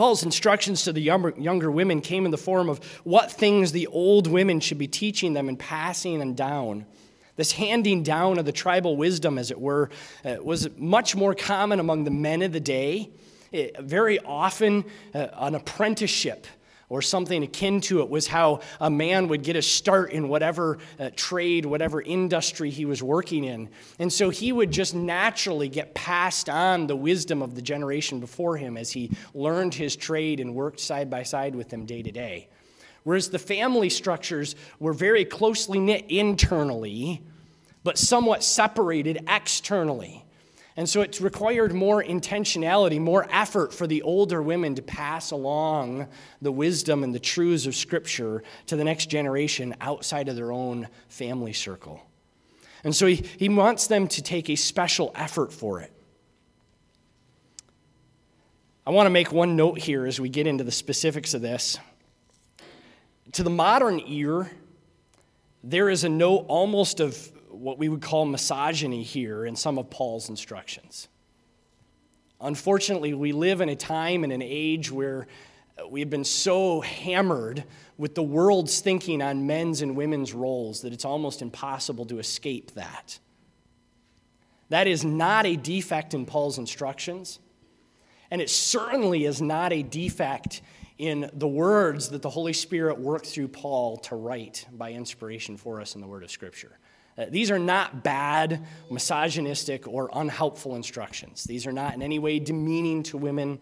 Paul's instructions to the younger, women came in the form of what things the old women should be teaching them and passing them down. This handing down of the tribal wisdom, as it were, uh, was much more common among the men of the day. It, very often, uh, an apprenticeship or something akin to it was how a man would get a start in whatever uh, trade, whatever industry he was working in. And so he would just naturally get passed on the wisdom of the generation before him as he learned his trade and worked side by side with them day to day. Whereas the family structures were very closely knit internally, but somewhat separated externally. And so it required more intentionality, more effort for the older women to pass along the wisdom and the truths of Scripture to the next generation outside of their own family circle. And so he, he wants them to take a special effort for it. I want to make one note here as we get into the specifics of this. To the modern ear, there is a note almost of what we would call misogyny here in some of Paul's instructions. Unfortunately, we live in a time and an age where we've been so hammered with the world's thinking on men's and women's roles that it's almost impossible to escape that. That is not a defect in Paul's instructions, and it certainly is not a defect in the words that the Holy Spirit worked through Paul to write by inspiration for us in the Word of Scripture. Uh, these are not bad, misogynistic, or unhelpful instructions. These are not in any way demeaning to women.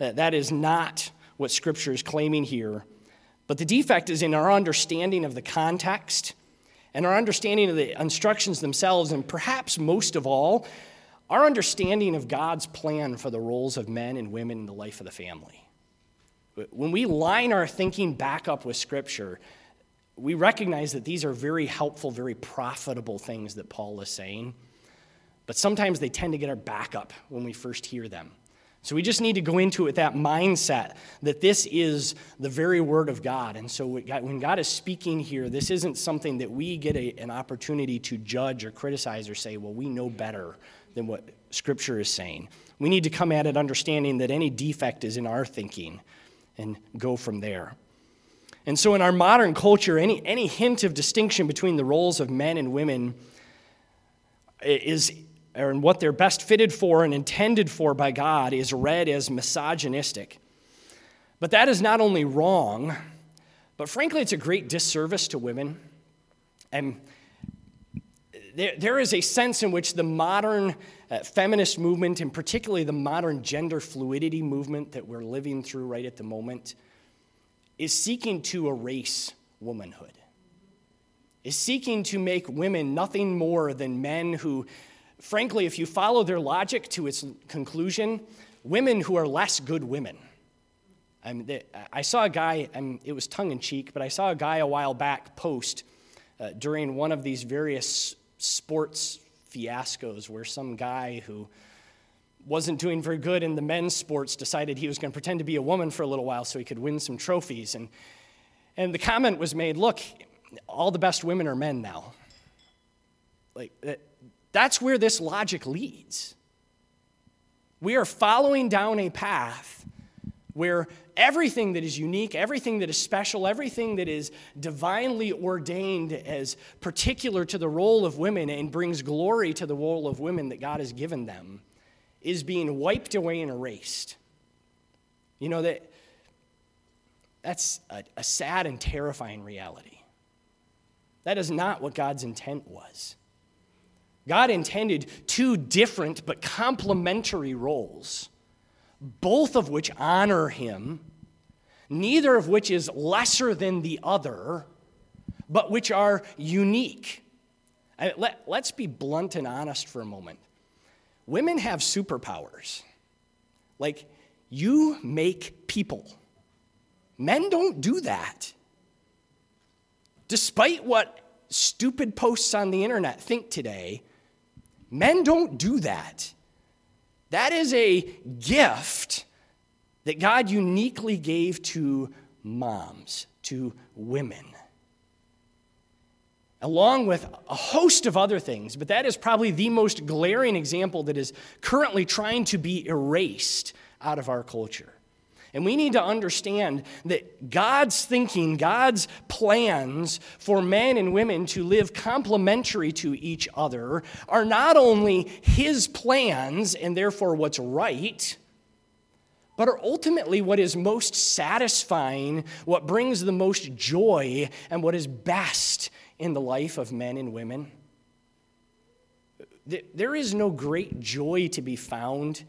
Uh, that is not what Scripture is claiming here. But the defect is in our understanding of the context and our understanding of the instructions themselves, and perhaps most of all, our understanding of God's plan for the roles of men and women in the life of the family. When we line our thinking back up with Scripture, we recognize that these are very helpful, very profitable things that Paul is saying, but sometimes they tend to get our back up when we first hear them. So we just need to go into it with that mindset that this is the very word of God. And so when God is speaking here, this isn't something that we get a, an opportunity to judge or criticize or say, well, we know better than what Scripture is saying. We need to come at it understanding that any defect is in our thinking and go from there. And so, in our modern culture, any, any hint of distinction between the roles of men and women is, or what they're best fitted for and intended for by God, is read as misogynistic. But that is not only wrong, but frankly, it's a great disservice to women. And there, there is a sense in which the modern uh, feminist movement, and particularly the modern gender fluidity movement that we're living through right at the moment, is seeking to erase womanhood, is seeking to make women nothing more than men who, frankly, if you follow their logic to its conclusion, women who are less good women. I, I saw a guy, I it was tongue in cheek, but I saw a guy a while back post uh, during one of these various sports fiascos where some guy who wasn't doing very good in the men's sports decided he was going to pretend to be a woman for a little while so he could win some trophies. And, and the comment was made look, all the best women are men now. Like, uh, that's where this logic leads. We are following down a path where everything that is unique, everything that is special, everything that is divinely ordained as particular to the role of women and brings glory to the role of women that God has given them is being wiped away and erased. You know, that, that's a, a sad and terrifying reality. That is not what God's intent was. God intended two different but complementary roles, both of which honor Him, neither of which is lesser than the other, but which are unique. let, let's be blunt and honest for a moment women have superpowers. Like, you make people. Men don't do that. Despite what stupid posts on the internet think today, men don't do that. That is a gift that God uniquely gave to moms, to women along with a host of other things, but that is probably the most glaring example that is currently trying to be erased out of our culture. And we need to understand that God's thinking, God's plans for men and women to live complementary to each other are not only His plans and therefore what's right, but are ultimately what is most satisfying, what brings the most joy, and what is best in the life of men and women. There is no great joy to be found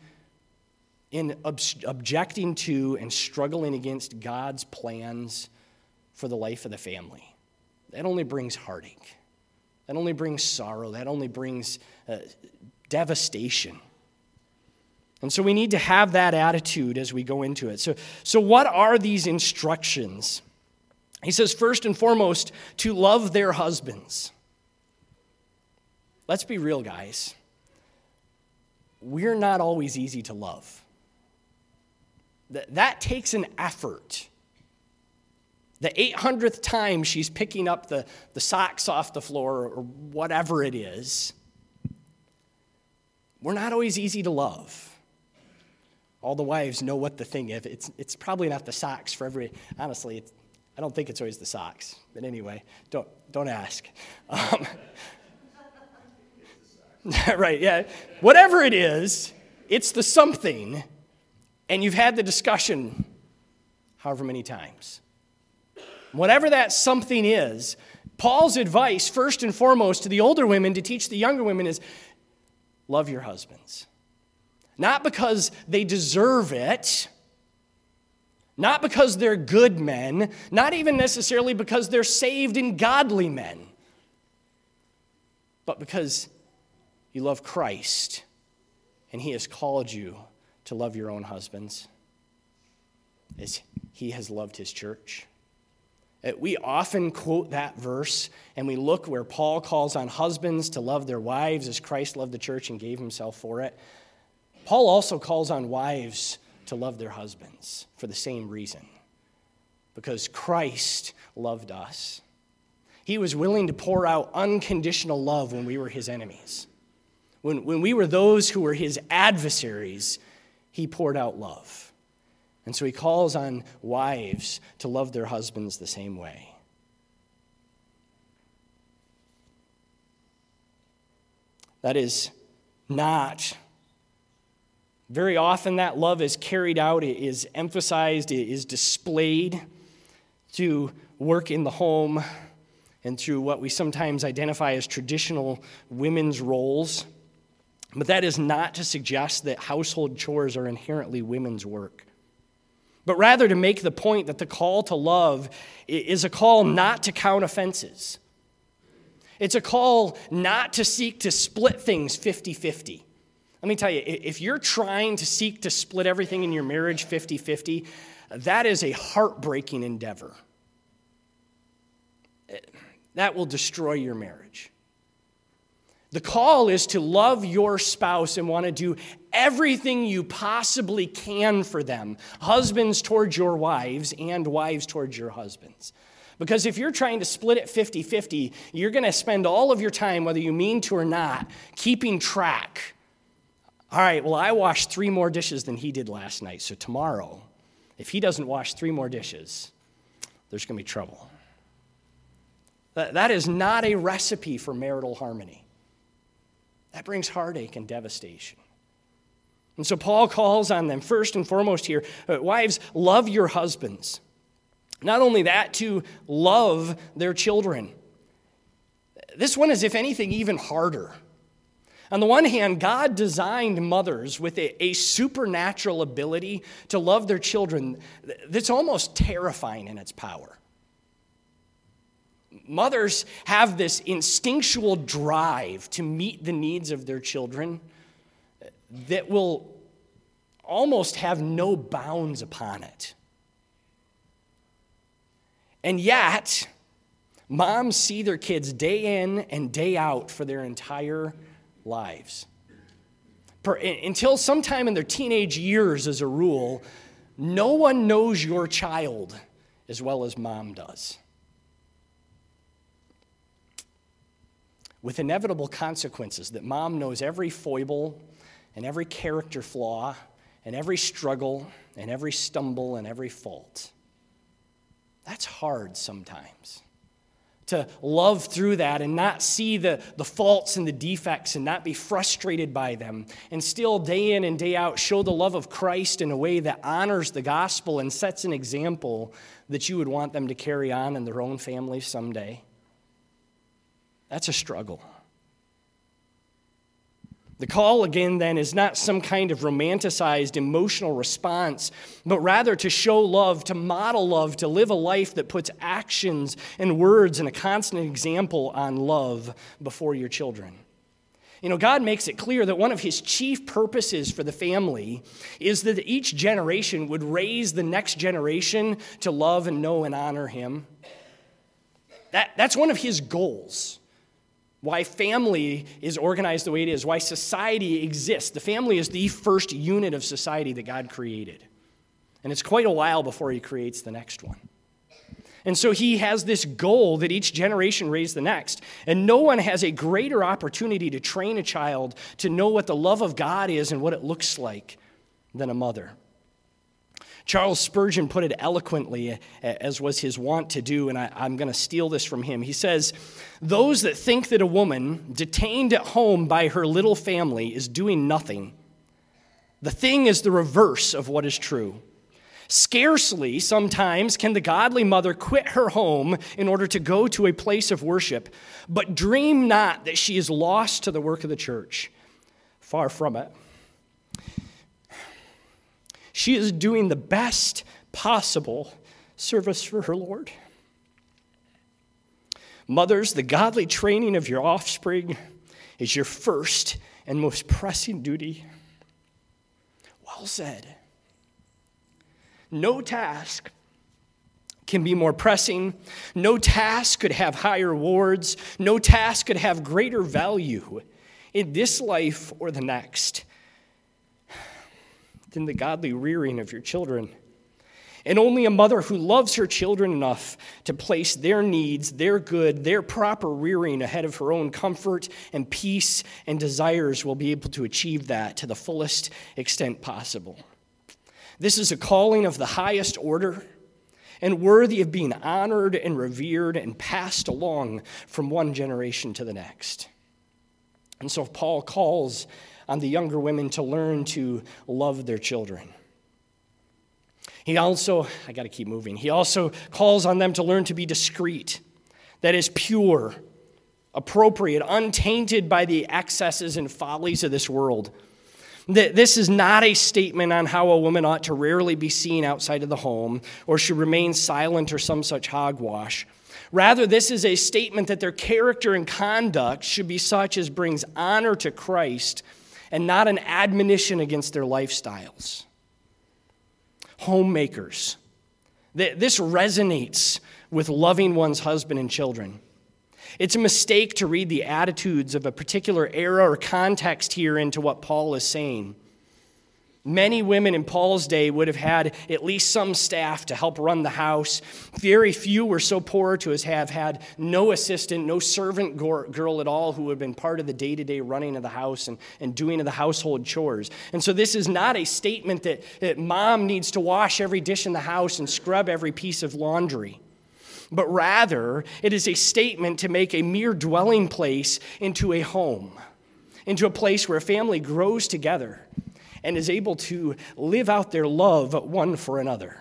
in objecting to and struggling against God's plans for the life of the family. That only brings heartache. That only brings sorrow. That only brings uh, devastation. And so we need to have that attitude as we go into it. So, so, what are these instructions? He says, first and foremost, to love their husbands. Let's be real, guys. We're not always easy to love. That, takes an effort. The 800th time she's picking up the, the socks off the floor or whatever it is, we're not always easy to love. All the wives know what the thing is. It's, it's probably not the socks for every, honestly, I don't think it's always the socks. But anyway, don't, don't ask. Um, right, yeah. Whatever it is, it's the something, and you've had the discussion however many times. Whatever that something is, Paul's advice, first and foremost, to the older women to teach the younger women is love your husbands. Not because they deserve it, not because they're good men, not even necessarily because they're saved and godly men, but because you love Christ and He has called you to love your own husbands as He has loved His church. Uh, we often quote that verse and we look where Paul calls on husbands to love their wives as Christ loved the church and gave himself for it. Paul also calls on wives to love their husbands for the same reason because Christ loved us. He was willing to pour out unconditional love when we were his enemies. When, when we were those who were his adversaries, he poured out love. And so he calls on wives to love their husbands the same way. That is not very often, that love is carried out, it is emphasized, it is displayed to work in the home and through what we sometimes identify as traditional women's roles. But that is not to suggest that household chores are inherently women's work, but rather to make the point that the call to love is a call not to count offenses. It's a call not to seek to split things 50 50. Let me tell you, if you're trying to seek to split everything in your marriage 50 50, that is a heartbreaking endeavor. Eh, that will destroy your marriage. The call is to love your spouse and want to do everything you possibly can for them, husbands towards your wives and wives towards your husbands. Because if you're trying to split it 50 50, you're going to spend all of your time, whether you mean to or not, keeping track all right, well, I washed three more dishes than he did last night. So tomorrow, if he doesn't wash three more dishes, there's going to be trouble. That, is not a recipe for marital harmony. That brings heartache and devastation. And so Paul calls on them, first and foremost here uh, wives, love your husbands. Not only that, to love their children. This one is, if anything, even harder. On the one hand, God designed mothers with a, a, supernatural ability to love their children that's almost terrifying in its power. Mothers have this instinctual drive to meet the needs of their children that will almost have no bounds upon it. And yet, moms see their kids day in and day out for their entire lives. Per, until sometime in their teenage years, as a rule, no one knows your child as well as mom does. With inevitable consequences that mom knows every foible and every character flaw and every struggle and every stumble and every fault. That's hard sometimes to love through that and not see the, the faults and the defects and not be frustrated by them, and still day in and day out show the love of Christ in a way that honors the gospel and sets an example that you would want them to carry on in their own families someday. That's a struggle. The call, again, then, is not some kind of romanticized emotional response, but rather to show love, to model love, to live a life that puts actions and words and a constant example on love before your children. You know, God makes it clear that one of his chief purposes for the family is that each generation would raise the next generation to love and know and honor him. That, that's one of his goals why family is organized the way it is, why society exists. The family is the first unit of society that God created. And it's quite a while before he creates the next one. And so he has this goal that each generation raise the next. And no one has a greater opportunity to train a child to know what the love of God is and what it looks like than a mother. Charles Spurgeon put it eloquently, eh, as was his wont to do, and I, am going to steal this from him. He says, Those that think that a woman detained at home by her little family is doing nothing, the thing is the reverse of what is true. Scarcely, sometimes, can the godly mother quit her home in order to go to a place of worship, but dream not that she is lost to the work of the church. Far from it. She is doing the best possible service for her Lord. Mothers, the godly training of your offspring is your first and most pressing duty. Well said. No task can be more pressing. No task could have higher rewards. No task could have greater value in this life or the next than the godly rearing of your children. And only a mother who loves her children enough to place their needs, their good, their proper rearing ahead of her own comfort and peace and desires will be able to achieve that to the fullest extent possible. This is a calling of the highest order and worthy of being honored and revered and passed along from one generation to the next. And so Paul calls on the younger women to learn to love their children. He also, I got to keep moving, he also calls on them to learn to be discreet, that is, pure, appropriate, untainted by the excesses and follies of this world. This is not a statement on how a woman ought to rarely be seen outside of the home or should remain silent or some such hogwash. Rather, this is a statement that their character and conduct should be such as brings honor to Christ and not an admonition against their lifestyles. Homemakers. This resonates with loving one's husband and children. It's a mistake to read the attitudes of a particular era or context here into what Paul is saying. Many women in Paul's day would have had at least some staff to help run the house. Very few were so poor to have had no assistant, no servant girl at all who would have been part of the day to day running of the house and, and doing of the household chores. And so, this is not a statement that, that mom needs to wash every dish in the house and scrub every piece of laundry but rather it is a statement to make a mere dwelling place into a home, into a place where a family grows together and is able to live out their love one for another.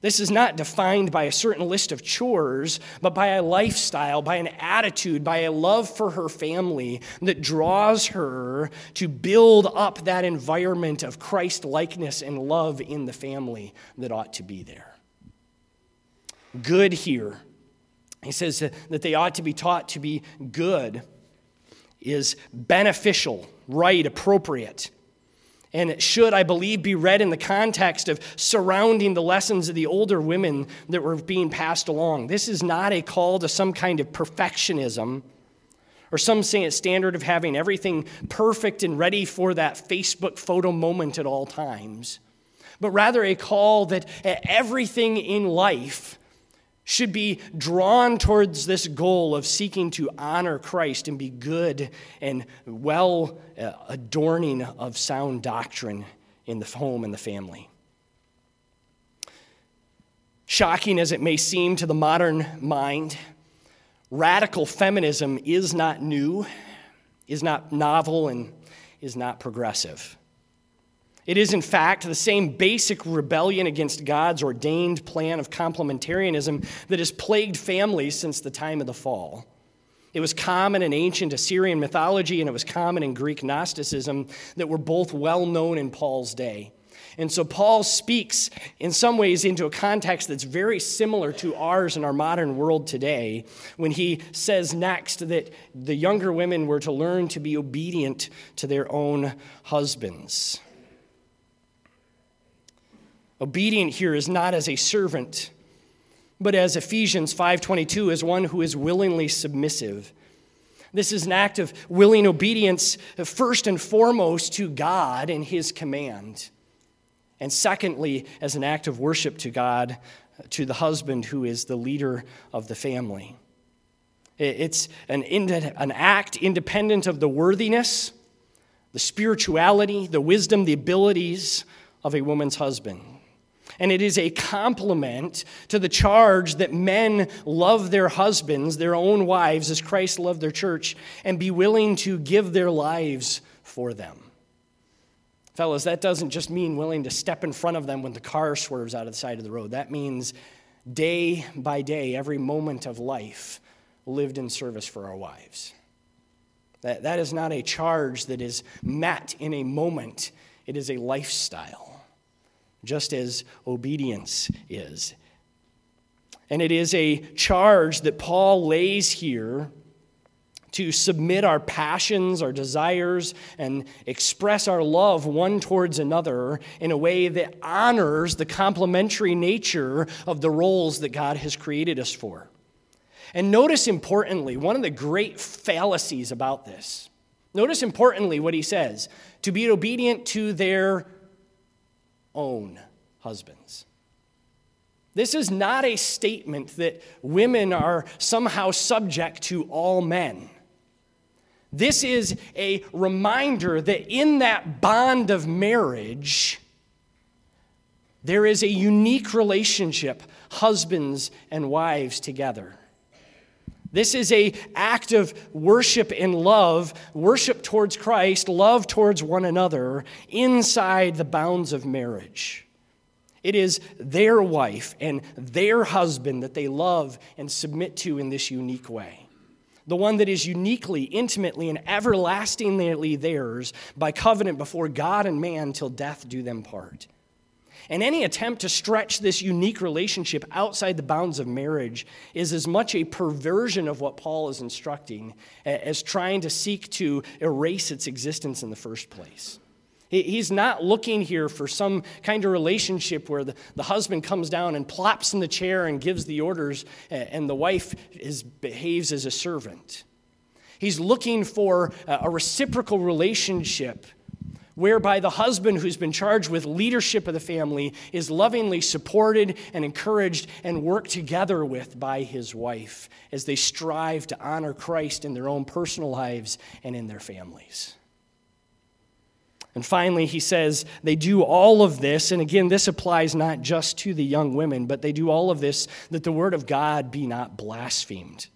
This is not defined by a certain list of chores, but by a lifestyle, by an attitude, by a love for her family that draws her to build up that environment of Christ likeness and love in the family that ought to be there. Good here. He says that they ought to be taught to be good is beneficial, right, appropriate and it should, I believe, be read in the context of surrounding the lessons of the older women that were being passed along. This is not a call to some kind of perfectionism or some standard of having everything perfect and ready for that Facebook photo moment at all times, but rather a call that everything in life should be drawn towards this goal of seeking to honor Christ and be good and well uh, adorning of sound doctrine in the home and the family. Shocking as it may seem to the modern mind, radical feminism is not new, is not novel, and is not progressive. It is, in fact, the same basic rebellion against God's ordained plan of complementarianism that has plagued families since the time of the fall. It was common in ancient Assyrian mythology and it was common in Greek Gnosticism that were both well known in Paul's day. And so Paul speaks in some ways into a context that's very similar to ours in our modern world today when he says next that the younger women were to learn to be obedient to their own husbands. Obedient here is not as a servant, but as Ephesians 5:22 as one who is willingly submissive. This is an act of willing obedience uh, first and foremost to God and his command. And secondly, as an act of worship to God, uh, to the husband who is the leader of the family. It's an, an act independent of the worthiness, the spirituality, the wisdom, the abilities of a woman's husband. And it is a complement to the charge that men love their husbands, their own wives, as Christ loved their church, and be willing to give their lives for them. Fellas, that doesn't just mean willing to step in front of them when the car swerves out of the side of the road. That means day by day, every moment of life lived in service for our wives. That, that is not a charge that is met in a moment, it is a lifestyle, just as obedience is. And it is a charge that Paul lays here to submit our passions, our desires, and express our love one towards another in a way that honors the complementary nature of the roles that God has created us for. And notice importantly, one of the great fallacies about this. Notice importantly what he says to be obedient to their own husbands. This is not a statement that women are somehow subject to all men. This is a reminder that in that bond of marriage, there is a unique relationship, husbands and wives together. This is a act of worship and love, worship towards Christ, love towards one another inside the bounds of marriage. It is their wife and their husband that they love and submit to in this unique way the one that is uniquely, intimately, and everlastingly theirs by covenant before God and man till death do them part. And any attempt to stretch this unique relationship outside the bounds of marriage is as much a perversion of what Paul is instructing as trying to seek to erase its existence in the first place. He's not looking here for some kind of relationship where the, the husband comes down and plops in the chair and gives the orders, and the wife is, behaves as a servant. He's looking for a reciprocal relationship whereby the husband who's been charged with leadership of the family is lovingly supported and encouraged and worked together with by his wife as they strive to honor Christ in their own personal lives and in their families. And finally, he says they do all of this, and again, this applies not just to the young women, but they do all of this that the word of God be not blasphemed.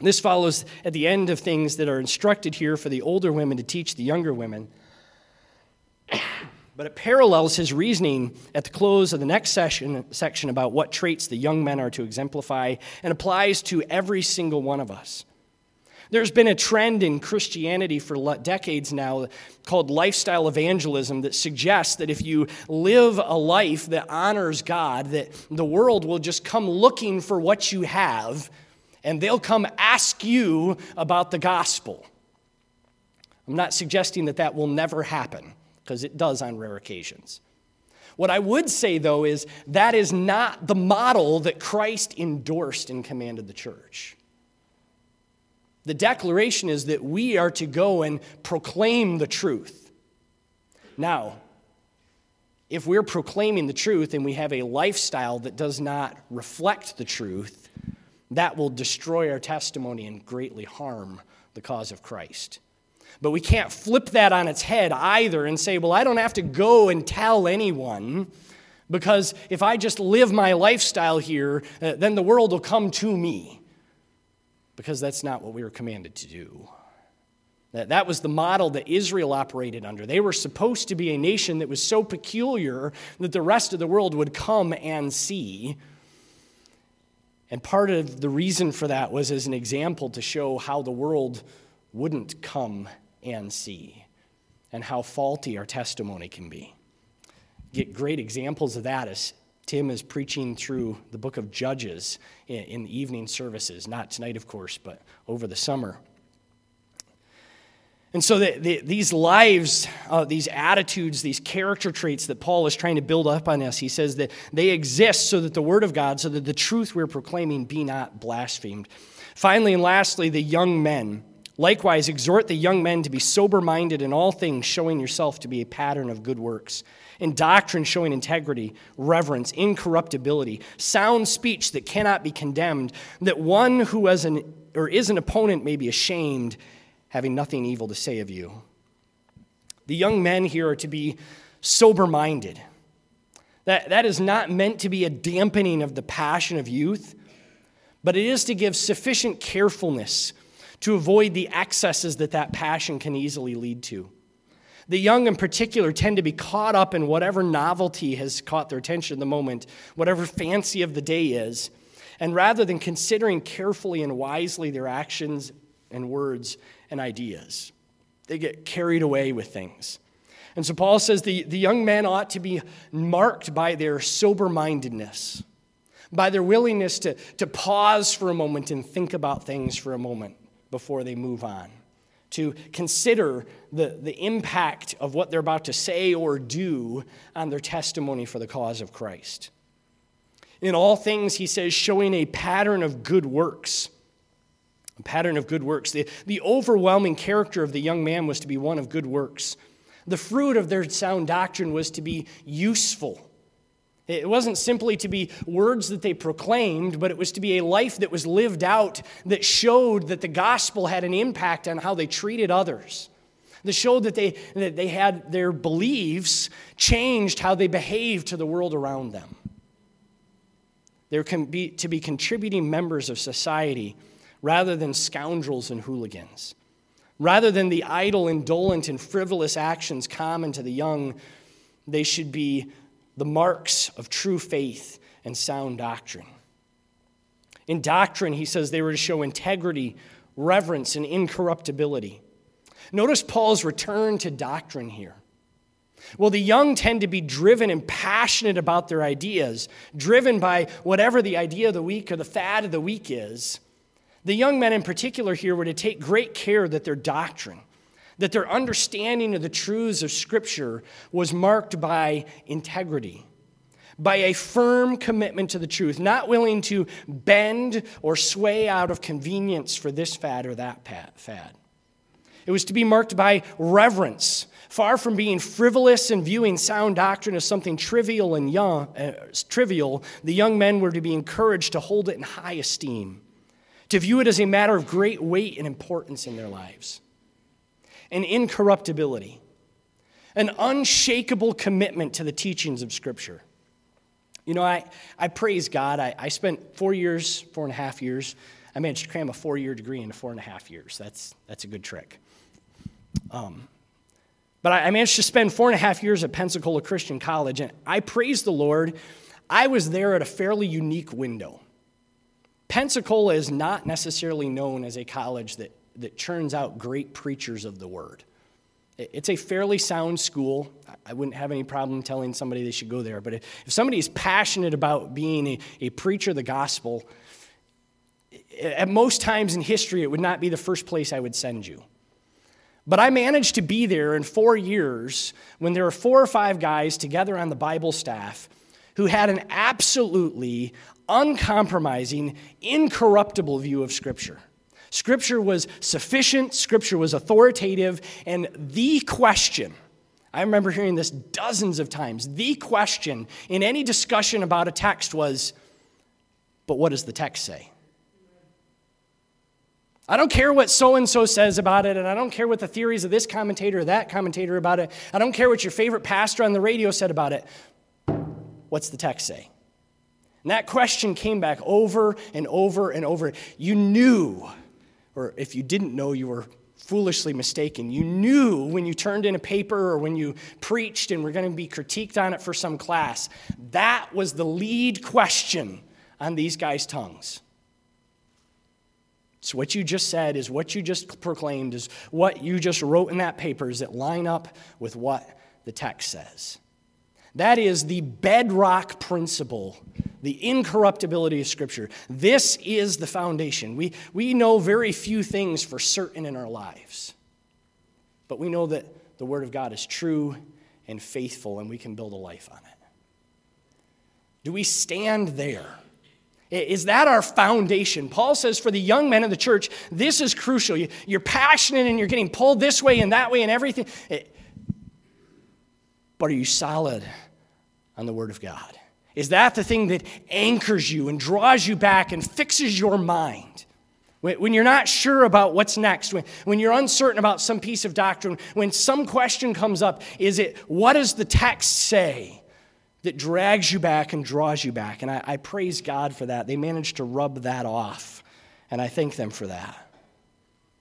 This follows at the end of things that are instructed here for the older women to teach the younger women. But it parallels his reasoning at the close of the next session, section about what traits the young men are to exemplify and applies to every single one of us. There's been a trend in Christianity for decades now called lifestyle evangelism that suggests that if you live a life that honors God, that the world will just come looking for what you have and they'll come ask you about the gospel. I'm not suggesting that that will never happen because it does on rare occasions. What I would say, though, is that is not the model that Christ endorsed and commanded the church. The declaration is that we are to go and proclaim the truth. Now, if we're proclaiming the truth and we have a lifestyle that does not reflect the truth, that will destroy our testimony and greatly harm the cause of Christ. But we can't flip that on its head either and say, well, I don't have to go and tell anyone because if I just live my lifestyle here, uh, then the world will come to me because that's not what we were commanded to do. That, that was the model that Israel operated under. They were supposed to be a nation that was so peculiar that the rest of the world would come and see. And part of the reason for that was as an example to show how the world wouldn't come and see and how faulty our testimony can be. Get great examples of that as Tim is preaching through the book of Judges in, the evening services, not tonight, of course, but over the summer. And so the, the, these lives, uh, these attitudes, these character traits that Paul is trying to build up on us, he says that they exist so that the word of God, so that the truth we're proclaiming be not blasphemed. Finally and lastly, the young men. Likewise, exhort the young men to be sober minded in all things, showing yourself to be a pattern of good works. In doctrine, showing integrity, reverence, incorruptibility, sound speech that cannot be condemned, that one who is an, or is an opponent may be ashamed having nothing evil to say of you. The young men here are to be sober minded. That, that is not meant to be a dampening of the passion of youth, but it is to give sufficient carefulness to avoid the excesses that that passion can easily lead to. The young, in particular, tend to be caught up in whatever novelty has caught their attention in the moment, whatever fancy of the day is. And rather than considering carefully and wisely their actions and words, and ideas. They get carried away with things. And so Paul says the, the young men ought to be marked by their sober mindedness, by their willingness to, to pause for a moment and think about things for a moment before they move on, to consider the, the impact of what they're about to say or do on their testimony for the cause of Christ. In all things, he says, showing a pattern of good works a pattern of good works. The, the overwhelming character of the young man was to be one of good works. The fruit of their sound doctrine was to be useful. It wasn't simply to be words that they proclaimed, but it was to be a life that was lived out that showed that the gospel had an impact on how they treated others. That showed that they, that they had their beliefs changed how they behaved to the world around them. They were to be contributing members of society rather than scoundrels and hooligans. Rather than the idle, indolent, and frivolous actions common to the young, they should be the marks of true faith and sound doctrine. In doctrine, he says they were to show integrity, reverence, and incorruptibility. Notice Paul's return to doctrine here. Well, the young tend to be driven and passionate about their ideas, driven by whatever the idea of the week or the fad of the week is. The young men in particular here were to take great care that their doctrine, that their understanding of the truths of Scripture was marked by integrity, by a firm commitment to the truth, not willing to bend or sway out of convenience for this fad or that fad. It was to be marked by reverence, far from being frivolous and viewing sound doctrine as something trivial and young, uh, trivial. The young men were to be encouraged to hold it in high esteem to view it as a matter of great weight and importance in their lives. An incorruptibility, an unshakable commitment to the teachings of Scripture. You know, I, I praise God. I, I spent four years, four and a half years. I managed to cram a four year degree into four and a half years. That's, that's a good trick. Um, but I, I managed to spend four and a half years at Pensacola Christian College, and I praise the Lord. I was there at a fairly unique window. Pensacola is not necessarily known as a college that, that churns out great preachers of the word. It's a fairly sound school. I wouldn't have any problem telling somebody they should go there. But if somebody is passionate about being a, a preacher of the gospel, at most times in history, it would not be the first place I would send you. But I managed to be there in four years when there were four or five guys together on the Bible staff who had an absolutely uncompromising, incorruptible view of Scripture. Scripture was sufficient, Scripture was authoritative, and the question, I remember hearing this dozens of times, the question in any discussion about a text was, but what does the text say? I don't care what so and so says about it, and I don't care what the theories of this commentator or that commentator about it. I don't care what your favorite pastor on the radio said about it. What's the text say? And that question came back over and over and over. You knew, or if you didn't know, you were foolishly mistaken. You knew when you turned in a paper or when you preached and were going to be critiqued on it for some class. That was the lead question on these guys' tongues. So, what you just said, is what you just proclaimed, is what you just wrote in that paper, is it line up with what the text says. That is the bedrock principle, the incorruptibility of Scripture. This is the foundation. We, we know very few things for certain in our lives, but we know that the Word of God is true and faithful, and we can build a life on it. Do we stand there? Is that our foundation? Paul says for the young men of the church, this is crucial. You're passionate and you're getting pulled this way and that way and everything. But are you solid on the Word of God? Is that the thing that anchors you and draws you back and fixes your mind? When you're not sure about what's next, when, you're uncertain about some piece of doctrine, when some question comes up, is it what does the text say that drags you back and draws you back? And I, I praise God for that. They managed to rub that off, and I thank them for that.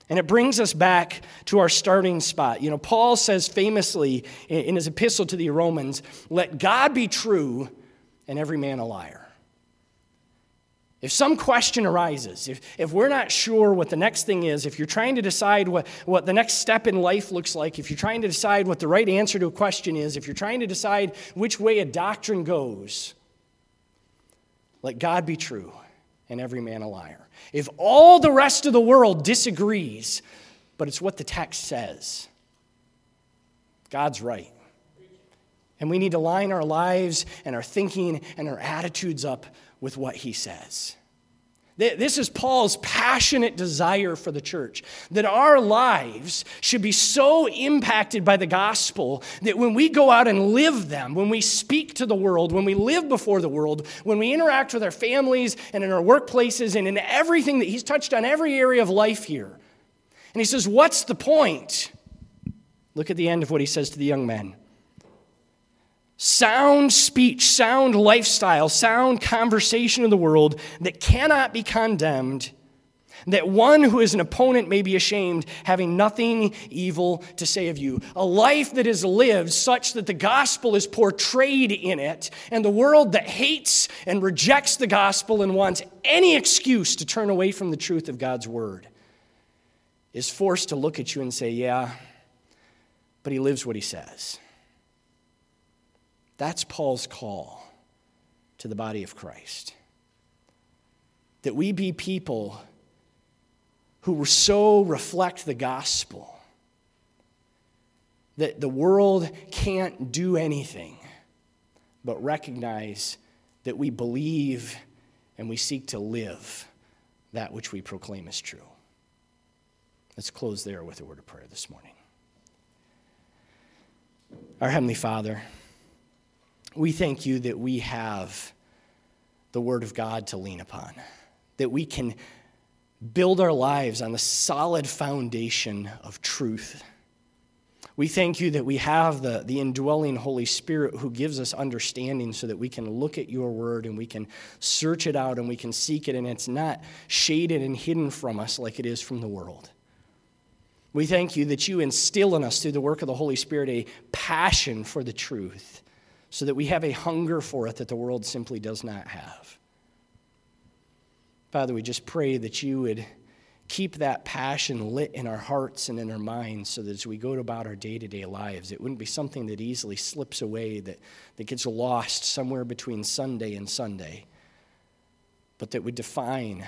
And it brings us back to our starting spot. You know, Paul says famously in his epistle to the Romans, let God be true and every man a liar. If some question arises, if, if we're not sure what the next thing is, if you're trying to decide what, what the next step in life looks like, if you're trying to decide what the right answer to a question is, if you're trying to decide which way a doctrine goes, let God be true and every man a liar. If all the rest of the world disagrees, but it's what the text says, God's right. And we need to line our lives and our thinking and our attitudes up with what he says. This is Paul's passionate desire for the church that our lives should be so impacted by the gospel that when we go out and live them, when we speak to the world, when we live before the world, when we interact with our families and in our workplaces and in everything that he's touched on every area of life here. And he says, What's the point? Look at the end of what he says to the young men sound speech, sound lifestyle, sound conversation of the world that cannot be condemned, that one who is an opponent may be ashamed, having nothing evil to say of you. A life that is lived such that the gospel is portrayed in it, and the world that hates and rejects the gospel and wants any excuse to turn away from the truth of God's word is forced to look at you and say, Yeah, but he lives what he says. That's Paul's call to the body of Christ. That we be people who so reflect the gospel that the world can't do anything but recognize that we believe and we seek to live that which we proclaim is true. Let's close there with a word of prayer this morning. Our Heavenly Father, we thank you that we have the Word of God to lean upon, that we can build our lives on the solid foundation of truth. We thank you that we have the, the indwelling Holy Spirit who gives us understanding so that we can look at your word and we can search it out and we can seek it, and it's not shaded and hidden from us like it is from the world. We thank you that you instill in us through the work of the Holy Spirit a passion for the truth so that we have a hunger for it that the world simply does not have. Father, we just pray that you would keep that passion lit in our hearts and in our minds so that as we go about our day to day lives, it wouldn't be something that easily slips away, that, that gets lost somewhere between Sunday and Sunday, but that would define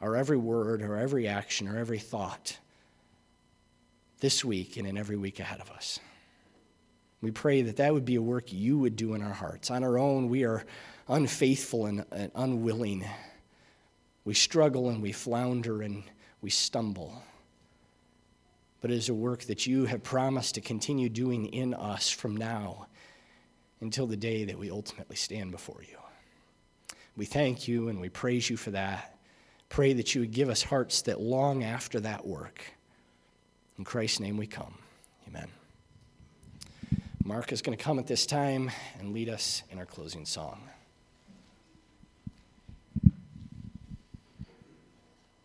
our every word, our every action, our every thought this week and in every week ahead of us. We pray that that would be a work you would do in our hearts. On our own, we are unfaithful and, and unwilling. We struggle and we flounder and we stumble. But it is a work that you have promised to continue doing in us from now until the day that we ultimately stand before you. We thank you and we praise you for that. Pray that you would give us hearts that long after that work. In Christ's name we come. Mark is going to come at this time and lead us in our closing song.